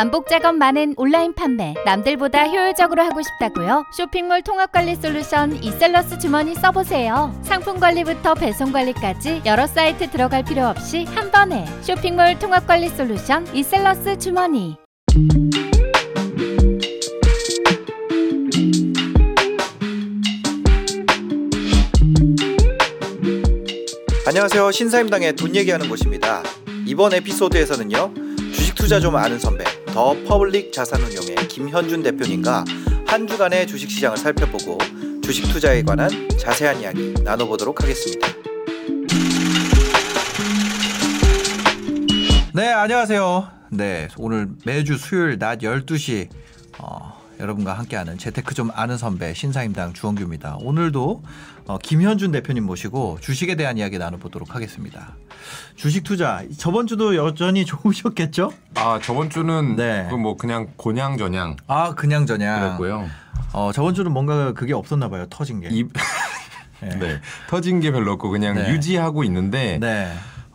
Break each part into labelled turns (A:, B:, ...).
A: 반복 작업 많은 온라인 판매 남들보다 효율적으로 하고 싶다고요? 쇼핑몰 통합 관리 솔루션 이셀러스 주머니 써보세요. 상품 관리부터 배송 관리까지 여러 사이트 들어갈 필요 없이 한 번에 쇼핑몰 통합 관리 솔루션 이셀러스 주머니.
B: 안녕하세요. 신사임당의 돈 얘기하는 곳입니다. 이번 에피소드에서는요. 주식 투자 좀 아는 선배, 더 퍼블릭 자산운용의 김현준 대표님과 한 주간의 주식 시장을 살펴보고 주식 투자에 관한 자세한 이야기 나눠보도록 하겠습니다. 네, 안녕하세요. 네, 오늘 매주 수요일 낮 12시 어, 여러분과 함께하는 재테크 좀 아는 선배 신사임당 주원규입니다. 오늘도 어, 김현준 대표님 모시고 주식에 대한 이야기 나눠보도록 하겠습니다. 주식 투자 저번 주도 여전히 좋으셨겠죠?
C: 아 저번 주는
B: 네.
C: 그뭐 그냥 곤양 전양
B: 아 그냥 저냥.
C: 그랬고요.
B: 어 저번 주는 뭔가 그게 없었나 봐요 터진 게.
C: 입 네. 터진 게 별로 없고 그냥
B: 네.
C: 유지하고 있는데
B: 네.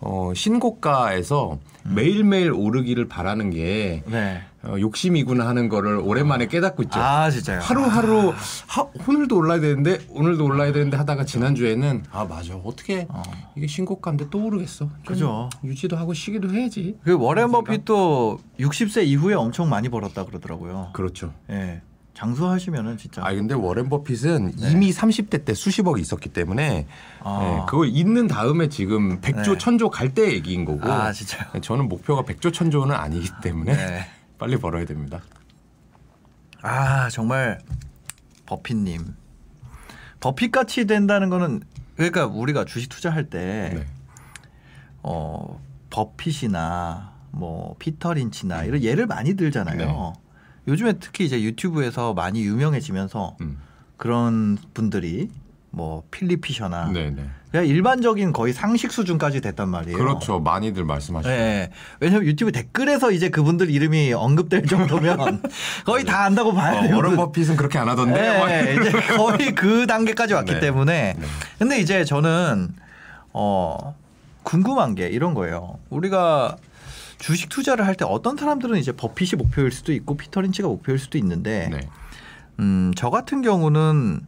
C: 어, 신고가에서 매일매일 오르기를 바라는 게
B: 네.
C: 어, 욕심이구나 하는 거를 오랜만에 깨닫고 있죠.
B: 아 진짜요.
C: 하루하루 하, 오늘도 올라야 되는데 오늘도 올라야 되는데 하다가 지난주에는 아 맞아 어떻게 이게 신고가인데 또 오르겠어 좀
B: 그죠.
C: 유지도 하고 쉬기도 해야지
B: 그 워렌 버핏도 60세 이후에 엄청 많이 벌었다 그러더라고요.
C: 그렇죠
B: 예. 장수하시면은 진짜.
C: 아 근데 워렌 버핏은
B: 네.
C: 이미 30대 때 수십억이 있었기 때문에
B: 아.
C: 네, 그거 있는 다음에 지금 100조
B: 네.
C: 천조 갈 때 얘기인 거고
B: 아, 진짜요?
C: 저는 목표가 100조 천조는 아니기 때문에
B: 네.
C: 빨리 벌어야 됩니다.
B: 아 정말 버핏님 버핏 같이 된다는 거는 그러니까 우리가 주식 투자할 때
C: 네.
B: 어, 버핏이나 뭐 피터 린치나 이런 예를 많이 들잖아요.
C: 네.
B: 요즘에 특히 이제 유튜브에서 많이 유명해지면서
C: 음.
B: 그런 분들이 뭐 필립 피셔나
C: 네, 네.
B: 그냥 일반적인 거의 상식 수준까지 됐단 말이에요.
C: 그렇죠. 많이들 말씀하시죠.
B: 네. 왜냐면 유튜브 댓글에서 이제 그분들 이름이 언급될 정도면 거의 다 안다고 봐야 돼요.
C: 어, 워런 버핏은 그렇게 안 하던데. 막
B: 네, 이제 거의 그 단계까지 왔기
C: 네.
B: 때문에.
C: 네.
B: 근데 이제 저는 어 궁금한 게 이런 거예요. 우리가 주식 투자를 할 때 어떤 사람들은 이제 버핏이 목표일 수도 있고 피터 린치가 목표일 수도 있는데
C: 네.
B: 음, 저 같은 경우는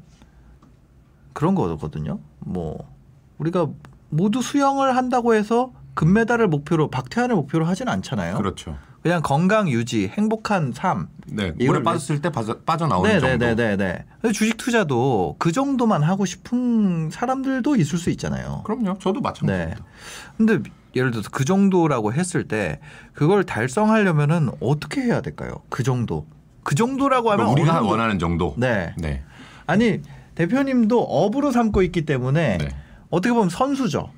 B: 그런 거거든요. 뭐 우리가 모두 수영을 한다고 해서 금메달을 목표로 박태환을 목표로 하진 않잖아요.
C: 그렇죠.
B: 그냥 건강 유지, 행복한 삶.
C: 네. 물에 빠졌을 때 빠져, 빠져나오는 정도.
B: 네네네네. 주식 투자도 그 정도만 하고 싶은 사람들도 있을 수 있잖아요.
C: 그럼요. 저도
B: 네.
C: 마찬가지입니다.
B: 근데 예를 들어서 그 정도라고 했을 때 그걸 달성하려면은 어떻게 해야 될까요? 그 정도. 그 정도라고 하면
C: 그러니까 우리가 원하는 정도.
B: 네.
C: 네.
B: 아니 대표님도 업으로 삼고 있기 때문에
C: 네.
B: 어떻게 보면 선수죠.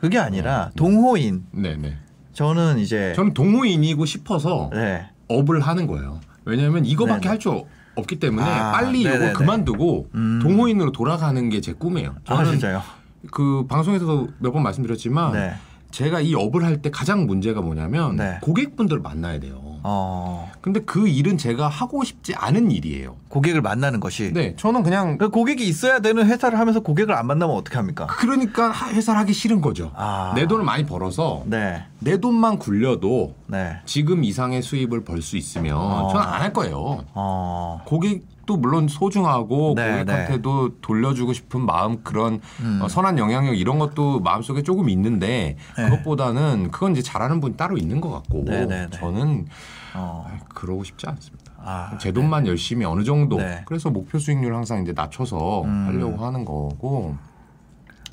B: 그게 아니라 동호인.
C: 네, 네.
B: 저는 이제
C: 저는 동호인이고 싶어서
B: 네.
C: 업을 하는 거예요. 왜냐하면 이거밖에
B: 네네.
C: 할줄 없기 때문에
B: 아,
C: 빨리
B: 네네네.
C: 이거 그만두고
B: 음.
C: 동호인으로 돌아가는 게 제 꿈이에요.
B: 아
C: 저는
B: 진짜요.
C: 그 방송에서도 몇 번 말씀드렸지만
B: 네.
C: 제가 이 업을 할 때 가장 문제가 뭐냐면
B: 네.
C: 고객분들을 만나야 돼요.
B: 어
C: 근데 그 일은 제가 하고 싶지 않은 일이에요.
B: 고객을 만나는 것이.
C: 네, 저는 그냥
B: 그 고객이 있어야 되는 회사를 하면서 고객을 안 만나면 어떻게 합니까?
C: 그러니까 하- 회사를 하기 싫은 거죠.
B: 아.
C: 내 돈을 많이 벌어서
B: 네.
C: 내 돈만 굴려도
B: 네.
C: 지금 이상의 수입을 벌 수 있으면
B: 어.
C: 저는 안 할 거예요.
B: 어.
C: 고객 도 물론 소중하고
B: 네,
C: 고객한테도 돌려주고 싶은 마음 그런
B: 음.
C: 어, 선한 영향력 이런 것도 마음속에 조금 있는데
B: 네.
C: 그것보다는 그건 이제 잘하는 분이 따로 있는 것 같고
B: 네, 네, 네.
C: 저는
B: 어.
C: 아, 그러고 싶지 않습니다.
B: 아,
C: 제 돈만 열심히 어느 정도
B: 네.
C: 그래서 목표 수익률 항상 이제 낮춰서
B: 음.
C: 하려고 하는 거고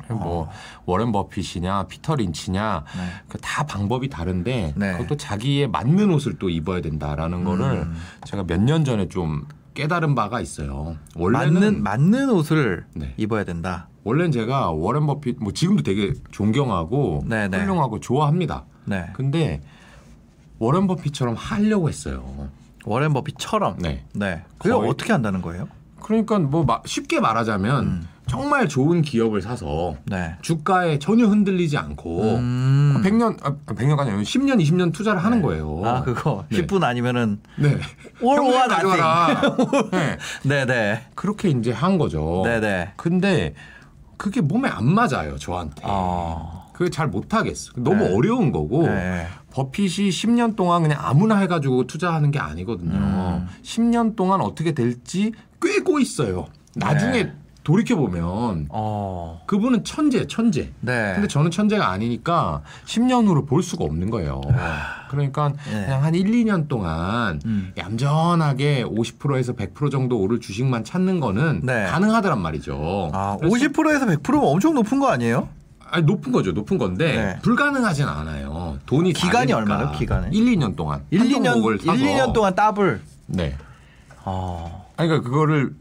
C: 뭐 워렌 버핏이냐 피터 린치냐
B: 네.
C: 그다 방법이 다른데
B: 네.
C: 그것도 자기에 맞는 옷을 또 입어야 된다라는 거를
B: 음.
C: 제가 몇 년 전에 좀 깨달은 바가 있어요. 원래는
B: 맞는 맞는 옷을
C: 네.
B: 입어야 된다.
C: 원래는 제가 워렌 버핏 뭐 지금도 되게 존경하고
B: 네, 네.
C: 훌륭하고 좋아합니다.
B: 네.
C: 근데 워렌 버핏처럼 하려고 했어요.
B: 워렌 버핏처럼.
C: 네.
B: 네. 그게 어떻게 한다는 거예요?
C: 그러니까 뭐 마- 쉽게 말하자면
B: 음.
C: 정말 좋은 기업을 사서
B: 네.
C: 주가에 전혀 흔들리지 않고
B: 음.
C: 100년 아, 100년가 아니라 10년 20년 투자를 하는 거예요.
B: 아 그거
C: 네.
B: 10분 아니면은
C: 네.
B: 올와 나띵.
C: 가져와라. 네.
B: 네 네.
C: 그렇게 이제 한 거죠.
B: 네 네.
C: 근데 그게 몸에 안 맞아요, 저한테.
B: 어.
C: 그걸 잘 못하겠어. 너무
B: 네.
C: 어려운 거고
B: 네.
C: 버핏이 10년 동안 그냥 아무나 해가지고 투자하는 게 아니거든요.
B: 음.
C: 10년 동안 어떻게 될지 꿰고 있어요. 나중에
B: 네.
C: 돌이켜 보면
B: 어.
C: 그분은 천재, 천재.
B: 네.
C: 근데 저는 천재가 아니니까 10년 후를 볼 수가 없는 거예요. 그러니까
B: 네.
C: 그냥 한 1, 2년 동안
B: 음.
C: 얌전하게 50%에서 100% 정도 오를 주식만 찾는 거는
B: 네.
C: 가능하더란 말이죠.
B: 아,
C: 그래서
B: 50%에서 100%면 엄청 높은 거 아니에요?
C: 아니, 높은 거죠. 높은 건데
B: 네.
C: 불가능하진 않아요. 돈이 다
B: 기간이. 얼마나 기간이?
C: 1, 2년 동안.
B: 1,
C: 한
B: 2년
C: 종목을
B: 1,
C: 사서.
B: 2년 동안 더블.
C: 네.
B: 어.
C: 아니 그러니까 그거를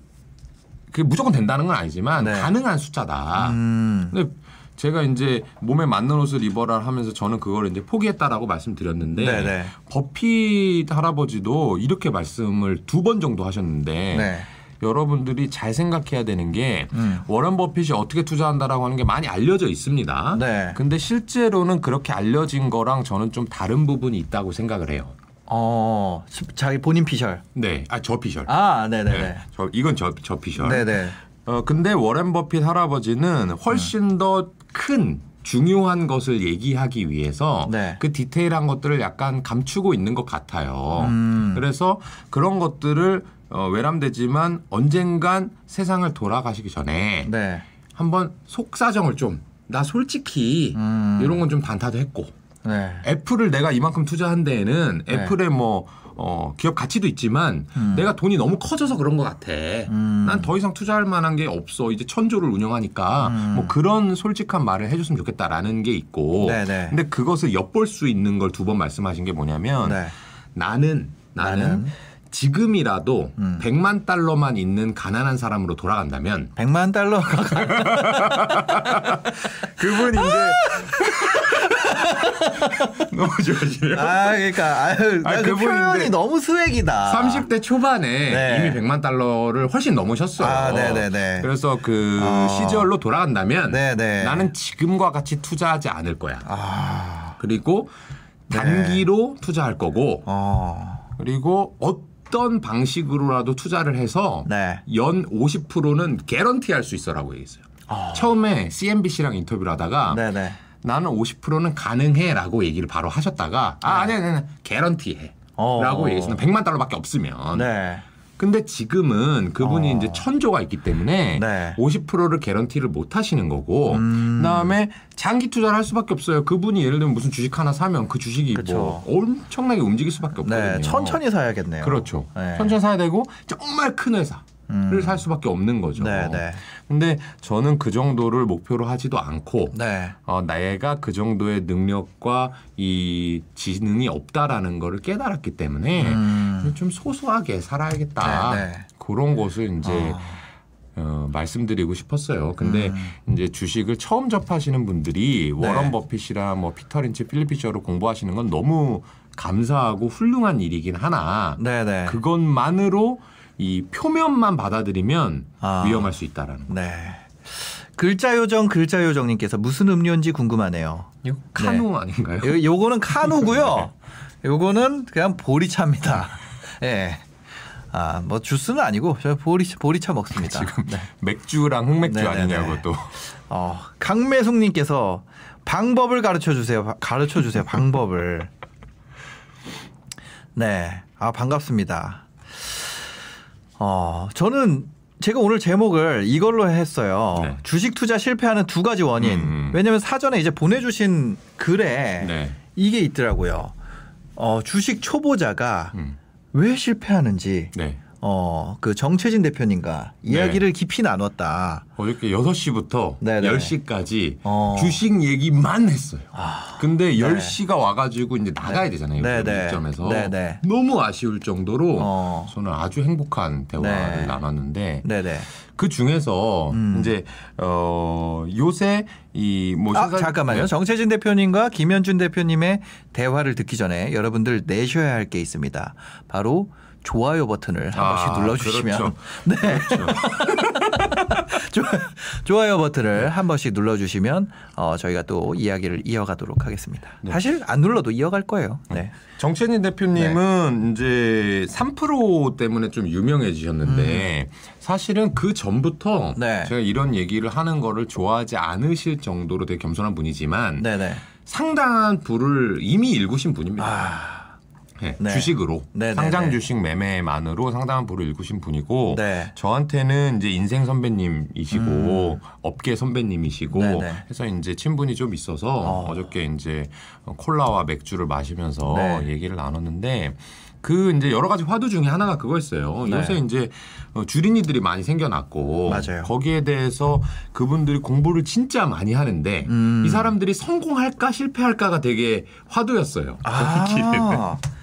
C: 그게 무조건 된다는 건 아니지만
B: 네.
C: 가능한 숫자다.
B: 음.
C: 근데 제가 이제 몸에 맞는 옷을 입어라 하면서 저는 그걸 이제 포기했다라고 말씀드렸는데
B: 네네.
C: 버핏 할아버지도 이렇게 말씀을 두 번 정도 하셨는데
B: 네.
C: 여러분들이 잘 생각해야 되는 게
B: 음.
C: 워런 버핏이 어떻게 투자한다라고 하는 게 많이 알려져 있습니다.
B: 네.
C: 근데 실제로는 그렇게 알려진 거랑 저는 좀 다른 부분이 있다고 생각을 해요.
B: 어. 자기 본인 피셜.
C: 네, 아 저 피셜.
B: 아, 네, 네,
C: 네,
B: 네.
C: 저 이건 저, 저 피셜.
B: 네, 네.
C: 어 근데 워렌 버핏 할아버지는 훨씬
B: 음.
C: 더큰 중요한 것을 얘기하기 위해서
B: 네.
C: 그 디테일한 것들을 약간 감추고 있는 것 같아요.
B: 음.
C: 그래서 그런 것들을 어, 외람되지만 언젠간 세상을 돌아가시기 전에
B: 네.
C: 한번 속사정을 좀 나 솔직히
B: 음.
C: 이런 건 좀 단타도 했고
B: 네.
C: 애플을 내가 이만큼 투자한 데에는
B: 네.
C: 애플의 뭐 어, 기업 가치도 있지만
B: 음.
C: 내가 돈이 너무 커져서 그런 것 같아.
B: 음.
C: 난더 이상 투자할 만한 게 없어. 이제 천조를 운영하니까
B: 음.
C: 뭐 그런 솔직한 말을 해줬으면 좋겠다라는 게 있고.
B: 네네.
C: 근데 그것을 엿볼 수 있는 걸 두 번 말씀하신 게 뭐냐면
B: 네.
C: 나는 나는,
B: 나는?
C: 지금이라도
B: 음.
C: 100만 달러만 있는 가난한 사람으로 돌아간다면
B: 100만 달러.
C: 그분이 이제 너무 좋아지네요.
B: 아, 그러니까 아유,
C: 아니,
B: 그 표현이 너무 스웩이다.
C: 30대 초반에
B: 네.
C: 이미 100만 달러를 훨씬 넘으셨어요.
B: 아, 네네네.
C: 그래서 그
B: 어.
C: 시절로 돌아간다면
B: 네네.
C: 나는 지금과 같이 투자하지 않을 거야.
B: 아.
C: 그리고
B: 네.
C: 단기로 투자할 거고
B: 어.
C: 그리고 어떤 방식으로라도 투자를 해서
B: 네.
C: 연 50%는 개런티 할 수 있어라고 얘기했어요.
B: 어.
C: 처음에 CNBC랑 인터뷰를 하다가
B: 네네.
C: 나는 50%는 가능해라고 얘기를 바로 하셨다가 아 아니 아니 아니 개런티해.
B: 네. 어.
C: 라고 얘기했어요. 100만 달러밖에 없으면.
B: 네.
C: 근데 지금은 그분이
B: 어.
C: 이제 천조가 있기 때문에
B: 네.
C: 50%를 개런티를 못 하시는 거고
B: 음.
C: 그다음에 장기 투자를 할 수밖에 없어요. 그분이 예를 들면 무슨 주식 하나 사면 그 주식이
B: 그쵸.
C: 뭐 엄청나게 움직일 수밖에 없거든요.
B: 네. 천천히 사야겠네요.
C: 그렇죠.
B: 네.
C: 천천히 사야 되고 정말 큰 회사를
B: 음.
C: 살 수밖에 없는 거죠.
B: 네, 네.
C: 근데 저는 그 정도를 목표로 하지도 않고
B: 네.
C: 어, 나애가 그 정도의 능력과 이 지능이 없다라는 거를 깨달았기 때문에
B: 음.
C: 좀 소소하게 살아야겠다.
B: 네, 네.
C: 그런 것을 이제
B: 어.
C: 어, 말씀드리고 싶었어요. 근데
B: 음.
C: 이제 주식을 처음 접하시는 분들이
B: 네.
C: 워런 버핏이랑 뭐 피터 린치, 필립 피셔를 공부하시는 건 너무 감사하고 훌륭한 일이긴 하나
B: 네네.
C: 그것만으로 이 표면만 받아들이면
B: 아.
C: 위험할 수 있다라는 거.
B: 네. 글자 요정 글자 요정님께서 무슨 음료인지 궁금하네요.
C: 이거 카누 아닌가요?
B: 요, 요거는 카누고요. 요거는 그냥 보리차입니다. 예. 아, 뭐 주스는 아니고 저 보리 보리차 먹습니다.
C: 지금
B: 네.
C: 맥주랑 흑맥주
B: 네네네.
C: 아니냐고 또.
B: 어, 강매숙 님께서 방법을 가르쳐 주세요. 바- 가르쳐 주세요. 방법을. 네, 아 반갑습니다. 어, 저는 제가 오늘 제목을 이걸로 했어요.
C: 네.
B: 주식 투자 실패하는 두 가지 원인.
C: 음.
B: 왜냐면 사전에 이제 보내주신 글에
C: 네.
B: 이게 있더라고요. 어, 주식 초보자가
C: 음.
B: 왜 실패하는지
C: 네.
B: 어, 그 정채진 대표님과 이야기를 깊이 나눴다.
C: 어저께 6시부터
B: 네네.
C: 10시까지
B: 어.
C: 주식 얘기만 했어요. 근데
B: 네.
C: 10시가 와가지고 이제 나가야 되잖아요.
B: 네네.
C: 이 시점에서.
B: 네네.
C: 너무 아쉬울 정도로
B: 어.
C: 저는 아주 행복한 대화를
B: 네.
C: 나눴는데
B: 네네.
C: 그 중에서
B: 음.
C: 이제 어 요새 이뭐
B: 아, 잠깐만요. 정채진 대표님과 김현준 대표님의 대화를 듣기 전에 여러분들 내셔야 할 게 있습니다. 바로 좋아요 버튼을 한
C: 아,
B: 번씩 눌러주시면.
C: 그렇죠.
B: 네. 좋아- 좋아요 버튼을 한 번씩 눌러주시면 어, 저희가 또 이야기를 이어가도록 하겠습니다. 사실 안 눌러도 이어갈 거예요. 네.
C: 정채진 대표님은 이제 3프로 때문에 좀 유명해지셨는데 사실은 그 전부터
B: 네.
C: 제가 이런 얘기를 하는 거를 좋아하지 않으실 정도로 되게 겸손한 분이지만
B: 네네.
C: 상당한 부를 이미 일구신 분입니다.
B: 아,
C: 네,
B: 네.
C: 주식으로
B: 네, 네,
C: 상장
B: 네.
C: 주식 매매만으로 상당한 부를 일구신 분이고
B: 네.
C: 저한테는 이제 인생 선배님이시고 업계 선배님이시고. 해서 이제 친분이 좀 있어서
B: 어.
C: 어. 저께 이제 콜라와 맥주를 마시면서
B: 네.
C: 얘기를 나눴는데 그 이제 여러 가지 화두 중에 하나가 그거였어요.
B: 네.
C: 요새 이제 어, 주린이들이 많이 생겨났고
B: 맞아요.
C: 거기에 대해서 그분들이 공부를 진짜 많이 하는데
B: 음.
C: 이 사람들이 성공할까 실패할까가 되게 화두였어요.
B: 아,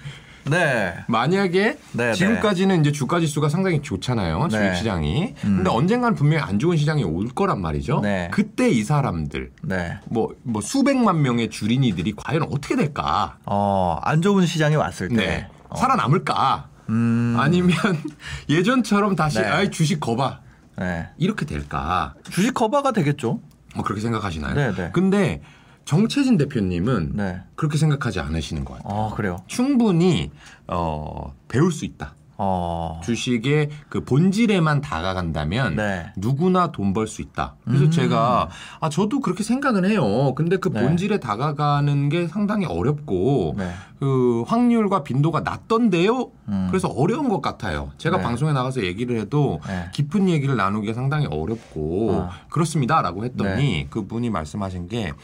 B: 네.
C: 만약에
B: 네,
C: 지금까지는 이제 주가 지수가 상당히 좋잖아요.
B: 네.
C: 주식 시장이. 근데 언젠가는 분명히 안 좋은 시장이 올 거란 말이죠.
B: 네.
C: 그때 이 사람들
B: 네.
C: 뭐, 뭐 수백만 명의 주린이들이 과연 어떻게 될까?
B: 어, 안 좋은 시장이 왔을 때.
C: 네.
B: 어.
C: 살아남을까?
B: 음.
C: 아니면 예전처럼 다시
B: 네.
C: 아이 주식 거봐.
B: 네.
C: 이렇게 될까?
B: 주식 커버가 되겠죠?
C: 뭐 그렇게 생각하시나요?
B: 네, 네.
C: 근데 정채진 대표님은
B: 네.
C: 그렇게 생각하지 않으시는 것 같아요.
B: 어, 그래요.
C: 충분히 어, 배울 수 있다.
B: 어.
C: 주식의 그 본질에만 다가간다면
B: 네.
C: 누구나 돈 벌 수 있다. 그래서
B: 음.
C: 제가 아 저도 그렇게 생각은 해요. 근데 그
B: 네.
C: 본질에 다가가는 게 상당히 어렵고
B: 네.
C: 그 확률과 빈도가 낮던데요.
B: 음.
C: 그래서 어려운 것 같아요. 제가
B: 네.
C: 방송에 나가서 얘기를 해도
B: 네.
C: 깊은 얘기를 나누기가 상당히 어렵고
B: 어.
C: 그렇습니다라고 했더니 그분이 말씀하신 게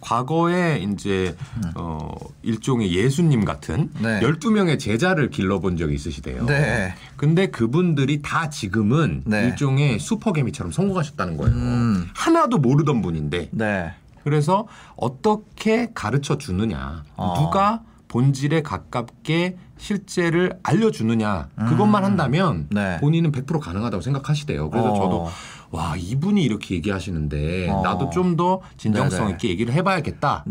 C: 과거에 이제 어 일종의 예수님 같은
B: 음. 네.
C: 12명의 제자를 길러본 적이 있으시대요.
B: 네.
C: 근데 그분들이 다 지금은
B: 네.
C: 일종의 슈퍼개미처럼 성공하셨다는 거예요.
B: 음.
C: 하나도 모르던 분인데
B: 네.
C: 그래서 어떻게 가르쳐 주느냐,
B: 어.
C: 누가 본질에 가깝게 실제를 알려주느냐 그것만 한다면
B: 네.
C: 본인은 100% 가능하다고 생각하시대요. 그래서
B: 어.
C: 저도 와 이분이 이렇게 얘기하시는데
B: 어.
C: 나도 좀 더 진정성
B: 네네.
C: 있게 얘기를 해봐야겠다라는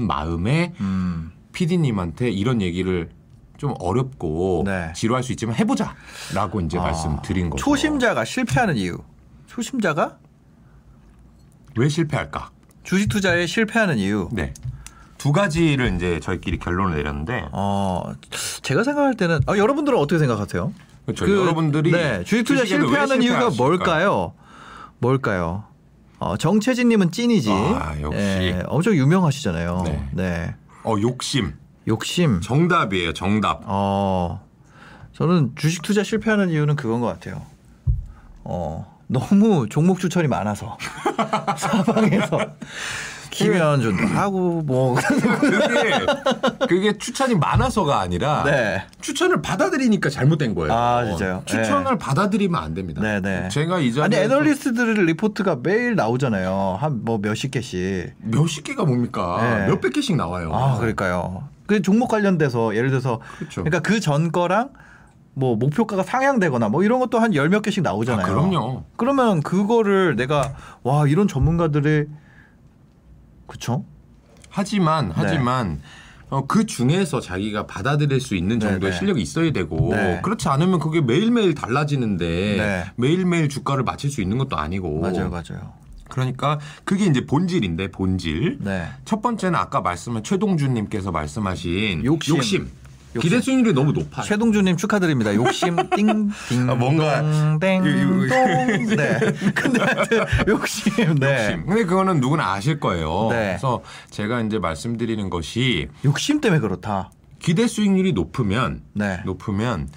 B: 네.
C: 마음에
B: 음.
C: PD님한테 이런 얘기를 좀 어렵고
B: 네.
C: 지루할 수 있지만 해보자라고 이제
B: 아.
C: 말씀드린 거죠.
B: 초심자가 실패하는 이유. 초심자가
C: 왜 실패할까?
B: 주식 투자에 실패하는 이유.
C: 네. 두 가지를 이제 저희끼리 결론을 내렸는데
B: 어, 제가 생각할 때는 어, 여러분들은 어떻게 생각하세요?
C: 그렇죠. 여러분들이
B: 네, 주식 투자 실패하는 이유가? 뭘까요? 뭘까요? 어, 정채진님은 찐이지.
C: 아, 역시.
B: 예, 엄청 유명하시잖아요.
C: 네.
B: 네.
C: 어 욕심
B: 욕심.
C: 정답이에요. 정답.
B: 어, 저는 주식 투자 실패하는 이유는 그건 것 같아요. 어, 너무 종목 추천이 많아서 사방에서 김현준도 하고 뭐
C: 그게 그게 추천이 많아서가 아니라
B: 네.
C: 추천을 받아들이니까 잘못된 거예요.
B: 아, 진짜요?
C: 추천을 받아들이면 안 됩니다.
B: 네, 네.
C: 제가 이
B: 아니
C: 자리에서
B: 애널리스트들 리포트가 매일 나오잖아요. 한 뭐 몇십 개씩.
C: 몇십 개가 뭡니까?
B: 네.
C: 몇백 개씩 나와요.
B: 아, 그러니까요. 그 종목 관련돼서 예를 들어서
C: 그렇죠.
B: 그러니까 그 전 거랑 뭐 목표가가 상향되거나 뭐 이런 것도 한 열 몇 개씩 나오잖아요.
C: 아, 그럼요.
B: 그러면 그거를 내가 와, 이런 전문가들의 그쵸?
C: 하지만
B: 네.
C: 하지만 어, 그 중에서 자기가 받아들일 수 있는
B: 네,
C: 정도의
B: 네.
C: 실력이 있어야 되고
B: 네.
C: 그렇지 않으면 그게 매일매일 달라지는데
B: 네.
C: 매일매일 주가를 맞출 수 있는 것도 아니고
B: 맞아요, 맞아요.
C: 그러니까 그게 이제 본질인데 본질
B: 네.
C: 첫 번째는 아까 말씀한 최동준님께서 말씀하신
B: 욕심.
C: 욕심.
B: 욕심.
C: 기대 수익률이 너무 높아요.
B: 최동주님 축하드립니다. 욕심 띵띵
C: 아, 뭔가
B: 땡
C: 이- 이-
B: 똥. 네. 근데 욕심. 네.
C: 욕심. 근데 그거는 누구나 아실 거예요.
B: 네.
C: 그래서 제가 이제 말씀드리는 것이
B: 욕심 때문에 그렇다.
C: 기대 수익률이 높으면
B: 네.
C: 높으면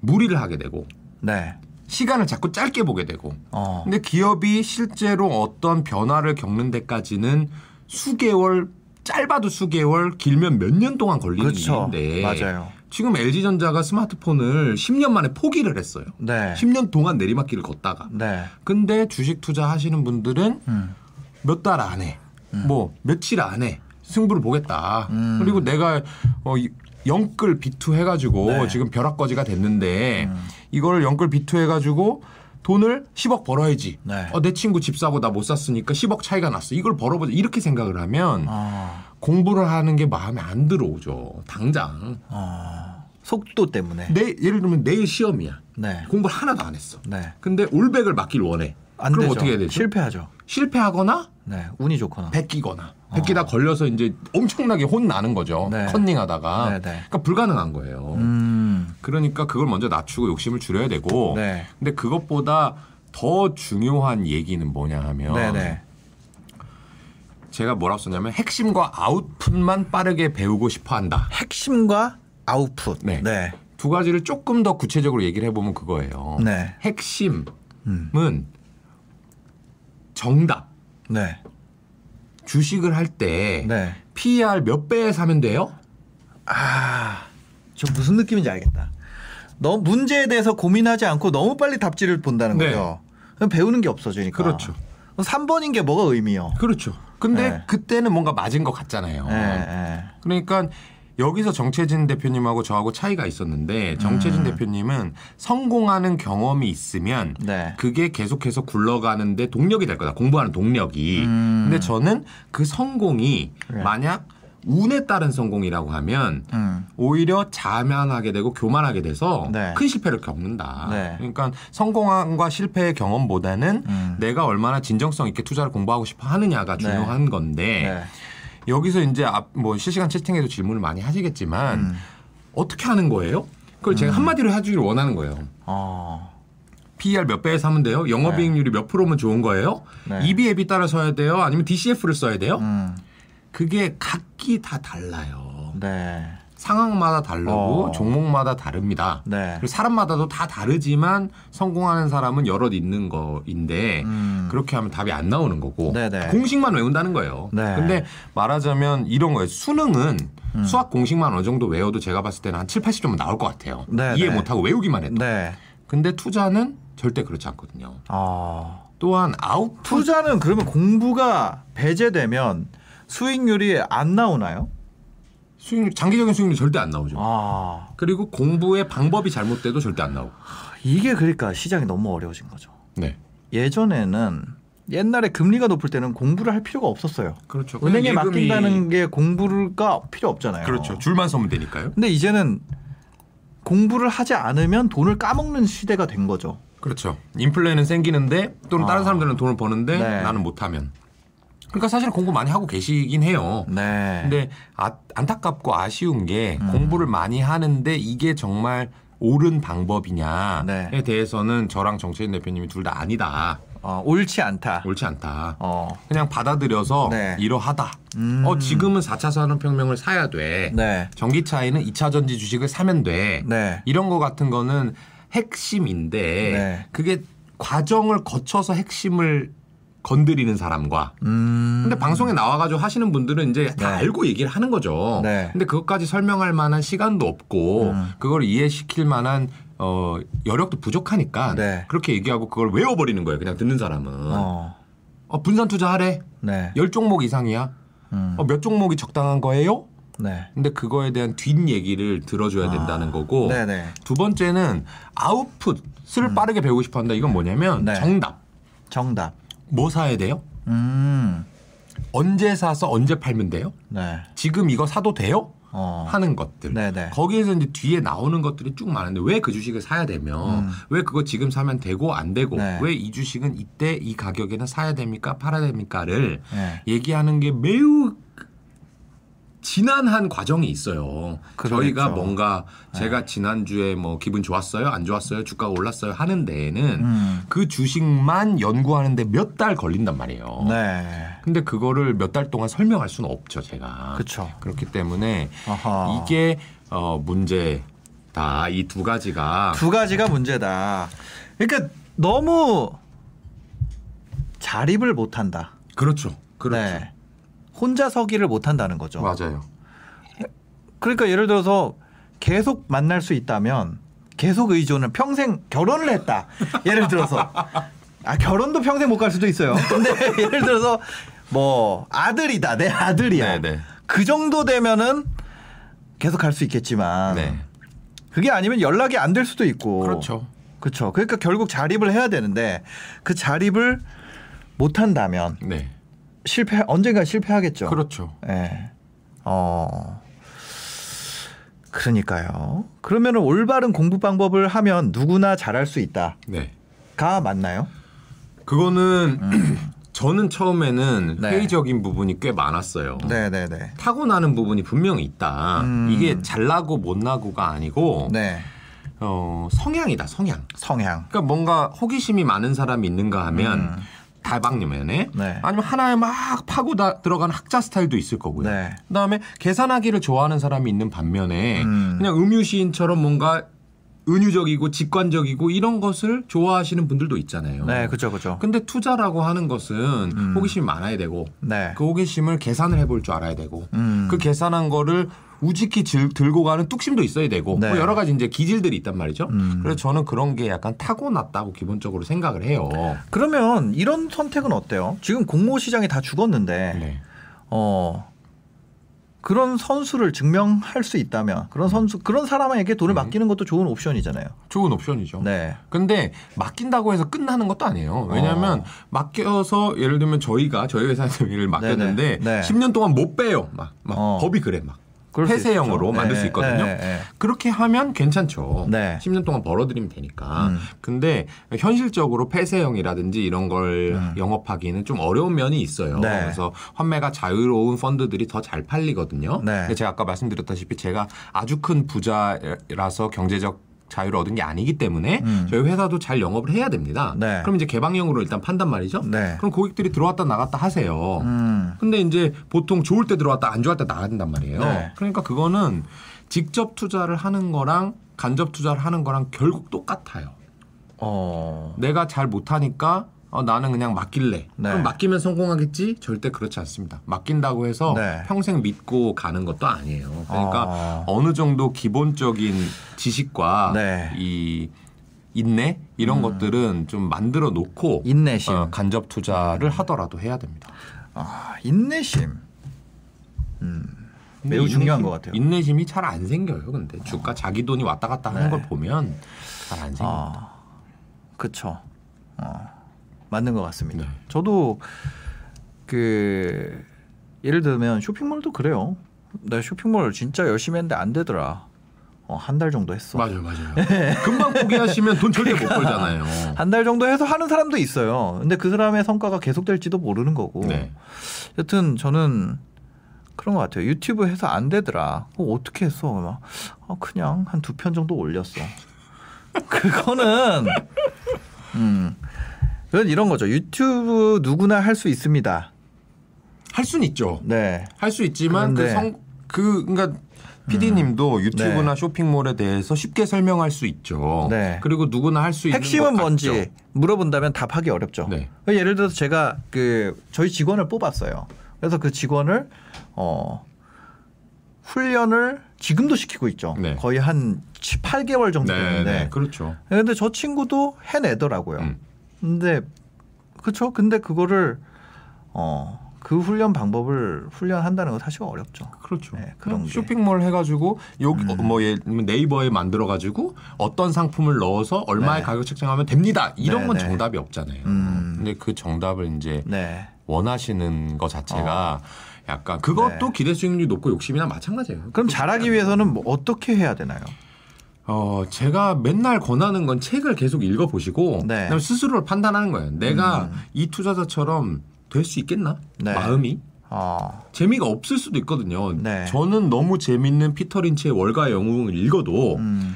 C: 무리를 하게 되고
B: 네.
C: 시간을 자꾸 짧게 보게 되고
B: 어.
C: 근데 기업이 실제로 어떤 변화를 겪는 데까지는 수개월 짧아도 수개월 길면 몇 년 동안 걸리는
B: 그렇죠.
C: 일인데
B: 맞아요.
C: 지금 LG전자가 스마트폰을 10년 만에 포기를 했어요.
B: 네.
C: 10년 동안 내리막길을 걷다가.
B: 네.
C: 근데 주식 투자 하시는 분들은
B: 음.
C: 몇달 안에 뭐 며칠 안에 승부를 보겠다.
B: 음.
C: 그리고 내가 어 이- 영끌 비투 해가지고
B: 네. 음.
C: 지금 벼락거지가 됐는데 이걸 영끌 비투 해가지고 돈을 10억 벌어야지.
B: 네.
C: 어, 내 친구 집 사고 나 못 샀으니까 10억 차이가 났어. 이걸 벌어보자. 이렇게 생각을 하면
B: 아.
C: 공부를 하는 게 마음에 안 들어오죠. 당장.
B: 아. 속도 때문에.
C: 내 예를 들면 내일 시험이야.
B: 네.
C: 공부를 하나도 안 했어.
B: 네.
C: 근데 올백을 맞길 원해.
B: 안
C: 그럼
B: 되죠.
C: 어떻게 해야 되죠?
B: 실패하죠.
C: 실패하거나
B: 네, 운이 좋거나.
C: 베끼거나 베끼다 걸려서 이제 엄청나게 혼 나는 거죠.
B: 네.
C: 컨닝하다가
B: 네, 네.
C: 그러니까 불가능한 거예요.
B: 음,
C: 그러니까 그걸 먼저 낮추고 욕심을 줄여야 되고
B: 네,
C: 근데 그것보다 더 중요한 얘기는 뭐냐 하면
B: 네, 네.
C: 제가 뭐라고 썼냐면 핵심과 아웃풋만 빠르게 배우고 싶어 한다.
B: 핵심과 아웃풋.
C: 네.
B: 네,
C: 두 가지를 조금 더 구체적으로 얘기를 해보면 그거예요.
B: 네.
C: 핵심은
B: 음.
C: 정답.
B: 네,
C: 주식을 할때
B: 네.
C: PER 몇 배에 사면 돼요?
B: 아, 저 무슨 느낌인지 알겠다. 너 문제에 대해서 고민하지 않고 너무 빨리 답지를 본다는
C: 네.
B: 거죠. 그럼 배우는 게 없어지니까.
C: 그렇죠.
B: 3번인 게 뭐가 의미요?
C: 그렇죠. 근데
B: 네.
C: 그때는 뭔가 맞은 것 같잖아요.
B: 네, 네.
C: 그러니까 여기서 정채진 대표님하고 저하고 차이가 있었는데 정채진 대표님은 성공하는 경험이 있으면
B: 음. 네.
C: 그게 계속해서 굴러가는데 동력이 될 거다. 공부하는 동력이.
B: 음.
C: 근데 저는 그 성공이
B: 네.
C: 만약 운에 따른 성공이라고 하면
B: 음.
C: 오히려 자만하게 되고 교만하게 돼서
B: 네.
C: 큰 실패를 겪는다.
B: 네.
C: 그러니까 성공함과 실패의 경험보다는
B: 음.
C: 내가 얼마나 진정성 있게 투자를 공부하고 싶어 하느냐가
B: 네.
C: 중요한 건데
B: 네.
C: 여기서 이제 앞뭐 실시간 채팅에도 질문을 많이 하시겠지만
B: 음.
C: 어떻게 하는 거예요? 그걸 제가 한마디로 해주기를 원하는 거예요.
B: 어.
C: PER 몇 배에 사면 돼요? 영업이익률이 몇 프로면 좋은 거예요?
B: 네.
C: EB 앱이 따라 써야 돼요? 아니면 DCF를 써야 돼요?
B: 음.
C: 그게 각기 다 달라요.
B: 네.
C: 상황마다 다르고
B: 어.
C: 종목마다 다릅니다.
B: 네.
C: 그리고 사람마다도 다 다르지만 성공하는 사람은 여럿 있는 거인데
B: 음.
C: 그렇게 하면 답이 안 나오는 거고
B: 네네.
C: 공식만 외운다는 거예요.
B: 네.
C: 근데 말하자면 이런 거예요. 수능은 수학 공식만 어느 정도 외워도 제가 봤을 때는 한 7, 80점은 나올 것 같아요.
B: 네,
C: 이해
B: 네.
C: 못하고 외우기만 해도.
B: 네.
C: 근데 투자는 절대 그렇지 않거든요.
B: 어.
C: 또한 아웃풋
B: 투자는 그러면 공부가 배제되면 수익률이 안 나오나요?
C: 수익률 장기적인 수익률 절대 안 나오죠.
B: 아.
C: 그리고 공부의 방법이 잘못돼도 절대 안 나오고.
B: 이게 그러니까 시장이 너무 어려워진 거죠.
C: 네.
B: 예전에는 옛날에 금리가 높을 때는 공부를 할 필요가 없었어요.
C: 그렇죠.
B: 은행에
C: 예금이-
B: 맡긴다는 게 공부가 필요 없잖아요.
C: 그렇죠. 줄만 서면 되니까요.
B: 근데 이제는 공부를 하지 않으면 돈을 까먹는 시대가 된 거죠.
C: 그렇죠. 인플레는 생기는데 또는 다른
B: 아.
C: 사람들은 돈을 버는데
B: 네.
C: 나는 못하면. 그러니까 사실 공부 많이 하고 계시긴 해요.
B: 네.
C: 근데 아, 안타깝고 아쉬운 게
B: 음.
C: 공부를 많이 하는데 이게 정말 옳은 방법이냐에
B: 네.
C: 대해서는 저랑 정채인 대표님이 둘 다 아니다.
B: 어, 옳지 않다.
C: 옳지 않다.
B: 어.
C: 그냥 받아들여서
B: 네.
C: 이러하다.
B: 음.
C: 어 지금은 4차 산업혁명을 사야 돼.
B: 네.
C: 전기차에는 2차 전지 주식을 사면 돼.
B: 네.
C: 이런 거 같은 거는 핵심인데
B: 네.
C: 그게 과정을 거쳐서 핵심을 건드리는 사람과
B: 음.
C: 근데 방송에 나와가지고 하시는 분들은 이제 다
B: 네.
C: 알고 얘기를 하는 거죠.
B: 네.
C: 근데 그것까지 설명할 만한 시간도 없고
B: 음.
C: 그걸 이해시킬 만한 어, 여력도 부족하니까
B: 네.
C: 그렇게 얘기하고 그걸 외워버리는 거예요. 그냥 듣는 사람은
B: 어.
C: 어, 분산 투자하래.
B: 네.
C: 열 종목 이상이야.
B: 음.
C: 어, 몇 종목이 적당한 거예요?
B: 네.
C: 근데 그거에 대한 뒷 얘기를 들어줘야 된다는 거고
B: 아. 네네.
C: 두 번째는 아웃풋을 빠르게 배우고 싶어 한다. 이건 뭐냐면
B: 음. 네.
C: 정답.
B: 정답.
C: 뭐 사야 돼요?
B: 음.
C: 언제 사서 언제 팔면 돼요?
B: 네.
C: 지금 이거 사도 돼요?
B: 어.
C: 하는 것들.
B: 네네.
C: 거기에서 이제 뒤에 나오는 것들이 쭉 많은데 왜 그 주식을 사야 되며
B: 음.
C: 왜 그거 지금 사면 되고 안 되고
B: 네.
C: 왜이 주식은 이때 이 가격에는 사야 됩니까 팔아야 됩니까를
B: 네.
C: 얘기하는 게 매우 진한한 과정이 있어요.
B: 그러겠죠.
C: 저희가 뭔가
B: 네.
C: 제가 지난주에 뭐 기분 좋았어요, 안 좋았어요, 주가가 올랐어요 하는 데에는
B: 음.
C: 그 주식만 연구하는데 몇 달 걸린단 말이에요.
B: 네.
C: 근데 그거를 몇 달 동안 설명할 수는 없죠, 제가.
B: 그쵸.
C: 그렇기 때문에
B: 아하.
C: 이게 어 문제다. 이 두 가지가
B: 두 가지가 문제다. 그러니까 너무 자립을 못 한다.
C: 그렇죠. 그렇죠.
B: 네. 혼자 서기를 못 한다는 거죠.
C: 맞아요.
B: 그러니까 예를 들어서 계속 만날 수 있다면 계속 의존을 평생 결혼을 했다. 예를 들어서 아 결혼도 평생 못 갈 수도 있어요. 근데 예를 들어서 뭐 아들이다. 내 아들이야.
C: 네, 네.
B: 그 정도 되면은 계속 갈 수 있겠지만
C: 네.
B: 그게 아니면 연락이 안 될 수도 있고
C: 그렇죠.
B: 그렇죠. 그러니까 결국 자립을 해야 되는데 그 자립을 못 한다면
C: 네.
B: 실패 언젠가 실패하겠죠.
C: 그렇죠.
B: 예. 어. 그러니까요. 그러면 올바른 공부 방법을 하면 누구나 잘할 수 있다가
C: 네.
B: 맞나요?
C: 그거는 저는 처음에는
B: 네.
C: 회의적인 부분이 꽤 많았어요.
B: 네네네.
C: 타고나는 부분이 분명히 있다.
B: 음.
C: 이게 잘나고 못나고가 아니고
B: 네.
C: 어, 성향이다 성향.
B: 성향.
C: 그러니까 뭔가 호기심이 많은 사람이 있는가 하면
B: 음.
C: 다방면에
B: 네.
C: 아니면 하나에 막 파고 다 들어가는 학자 스타일도 있을 거고요.
B: 네.
C: 그다음에 계산하기를 좋아하는 사람이 있는 반면에
B: 음.
C: 그냥 음유시인처럼 뭔가 은유적이고 직관적이고 이런 것을 좋아하시는 분들도 있잖아요.
B: 네, 그죠, 그죠.
C: 근데 투자라고 하는 것은
B: 음.
C: 호기심이 많아야 되고
B: 네.
C: 그 호기심을 계산을 해볼 줄 알아야 되고
B: 음.
C: 그 계산한 거를 우직히 질- 들고 가는 뚝심도 있어야 되고
B: 네.
C: 뭐 여러 가지 이제 기질들이 있단 말이죠.
B: 음.
C: 그래서 저는 그런 게 약간 타고났다고 기본적으로 생각을 해요.
B: 그러면 이런 선택은 어때요? 지금 공모 시장이 다 죽었는데,
C: 네.
B: 어, 그런 선수를 증명할 수 있다면, 그런 선수, 그런 사람에게 돈을
C: 음.
B: 맡기는 것도 좋은 옵션이잖아요.
C: 좋은 옵션이죠.
B: 네.
C: 근데 맡긴다고 해서 끝나는 것도 아니에요. 왜냐하면
B: 어.
C: 맡겨서 예를 들면 저희가 저희 회사에서 일을 맡겼는데
B: 네네. 네.
C: 10년 동안 못 빼요. 막, 막
B: 어.
C: 법이 그래 막. 폐쇄형으로. 만들
B: 네,
C: 수 있거든요.
B: 네, 네.
C: 그렇게 하면 괜찮죠.
B: 네.
C: 10년 동안 벌어들이면 되니까.
B: 음.
C: 근데 현실적으로 폐쇄형이라든지 이런 걸
B: 음.
C: 영업하기는 좀 어려운 면이 있어요.
B: 네.
C: 그래서 환매가 자유로운 펀드들이 더 잘 팔리거든요.
B: 네.
C: 제가 아까 말씀드렸다시피 제가 아주 큰 부자라서 경제적 자유를 얻은 게 아니기 때문에
B: 음.
C: 저희 회사도 잘 영업을 해야 됩니다.
B: 네.
C: 그럼 이제 개방형으로 일단 판단 말이죠.
B: 네.
C: 그럼 고객들이 들어왔다 나갔다 하세요.
B: 음.
C: 근데 이제 보통 좋을 때 들어왔다 안 좋을 때 나간단 말이에요.
B: 네.
C: 그러니까 그거는 직접 투자를 하는 거랑 간접 투자를 하는 거랑 결국 똑같아요.
B: 어.
C: 내가 잘 못하니까 어, 나는 그냥 맡길래.
B: 네.
C: 그럼 맡기면 성공하겠지? 절대 그렇지 않습니다. 맡긴다고 해서
B: 네.
C: 평생 믿고 가는 것도 아니에요. 그러니까
B: 어.
C: 어. 느 정도 기본적인 지식과
B: 네.
C: 이 인내 이런 것들은 좀 만들어 놓고
B: 인내심.
C: 어, 간접 투자를 하더라도 해야 됩니다.
B: 아, 인내심. 음. 매우 중요한
C: 인내심-
B: 것 같아요.
C: 인내심이 잘 안 생겨요. 근데 주가 자기 돈이 왔다 갔다 하는
B: 네.
C: 걸 보면 잘 안 생겨요.
B: 아, 그쵸. 어, 맞는 것 같습니다.
C: 네.
B: 저도 그 예를 들면 쇼핑몰도 그래요. 나 쇼핑몰 진짜 열심히 했는데 안 되더라. 어, 한 달 정도 했어.
C: 맞아요, 맞아요. 금방 포기하시면 돈 절대 못 벌잖아요.
B: 한 달 정도 해서 하는 사람도 있어요. 근데 그 사람의 성과가 계속될지도 모르는 거고.
C: 네.
B: 여튼 저는 그런 것 같아요. 유튜브 해서 안 되더라. 어, 어떻게 했어? 막, 어, 그냥 한 두 편 정도 올렸어. 그거는 음, 그건 이런 거죠. 유튜브 누구나 할 수 있습니다.
C: 할 수는 있죠.
B: 네.
C: 할 수 있지만
B: 그런데-
C: 그성그 그러니까 PD님도 유튜브나
B: 네.
C: 쇼핑몰에 대해서 쉽게 설명할 수 있죠.
B: 네.
C: 그리고 누구나 할 수 있는
B: 핵심은
C: 것
B: 뭔지. 물어본다면 답하기 어렵죠.
C: 네.
B: 예를 들어서 제가 그 저희 직원을 뽑았어요. 그래서 그 직원을 어 훈련을 지금도 시키고 있죠.
C: 네.
B: 거의 한 7, 8개월 정도
C: 네,
B: 됐는데.
C: 네, 그렇죠.
B: 근데 저 친구도 해내더라고요.
C: 음.
B: 근데 그렇죠. 근데 그거를 어 그 훈련 방법을 훈련한다는 건 사실 어렵죠.
C: 그렇죠.
B: 네, 그런 게.
C: 쇼핑몰 해가지고 여기
B: 음.
C: 어, 뭐 네이버에 만들어가지고 어떤 상품을 넣어서 얼마의
B: 네.
C: 가격 책정하면 됩니다. 이런
B: 네,
C: 건
B: 네.
C: 정답이 없잖아요.
B: 음.
C: 근데 그 정답을 이제
B: 네.
C: 원하시는 것 자체가 약간 그것도
B: 네.
C: 기대 수익률이 높고 욕심이나 마찬가지예요.
B: 그럼 잘하기 위해서는 뭐 어떻게 해야 되나요?
C: 어, 제가 맨날 권하는 건 책을 계속 읽어 보시고
B: 네.
C: 그다음에 스스로를 판단하는 거예요. 내가
B: 음.
C: 이 투자자처럼 될 수 있겠나?
B: 네.
C: 마음이
B: 어.
C: 재미가 없을 수도 있거든요.
B: 네.
C: 저는 너무 재밌는 피터 린치의 월가의 영웅을 읽어도
B: 음.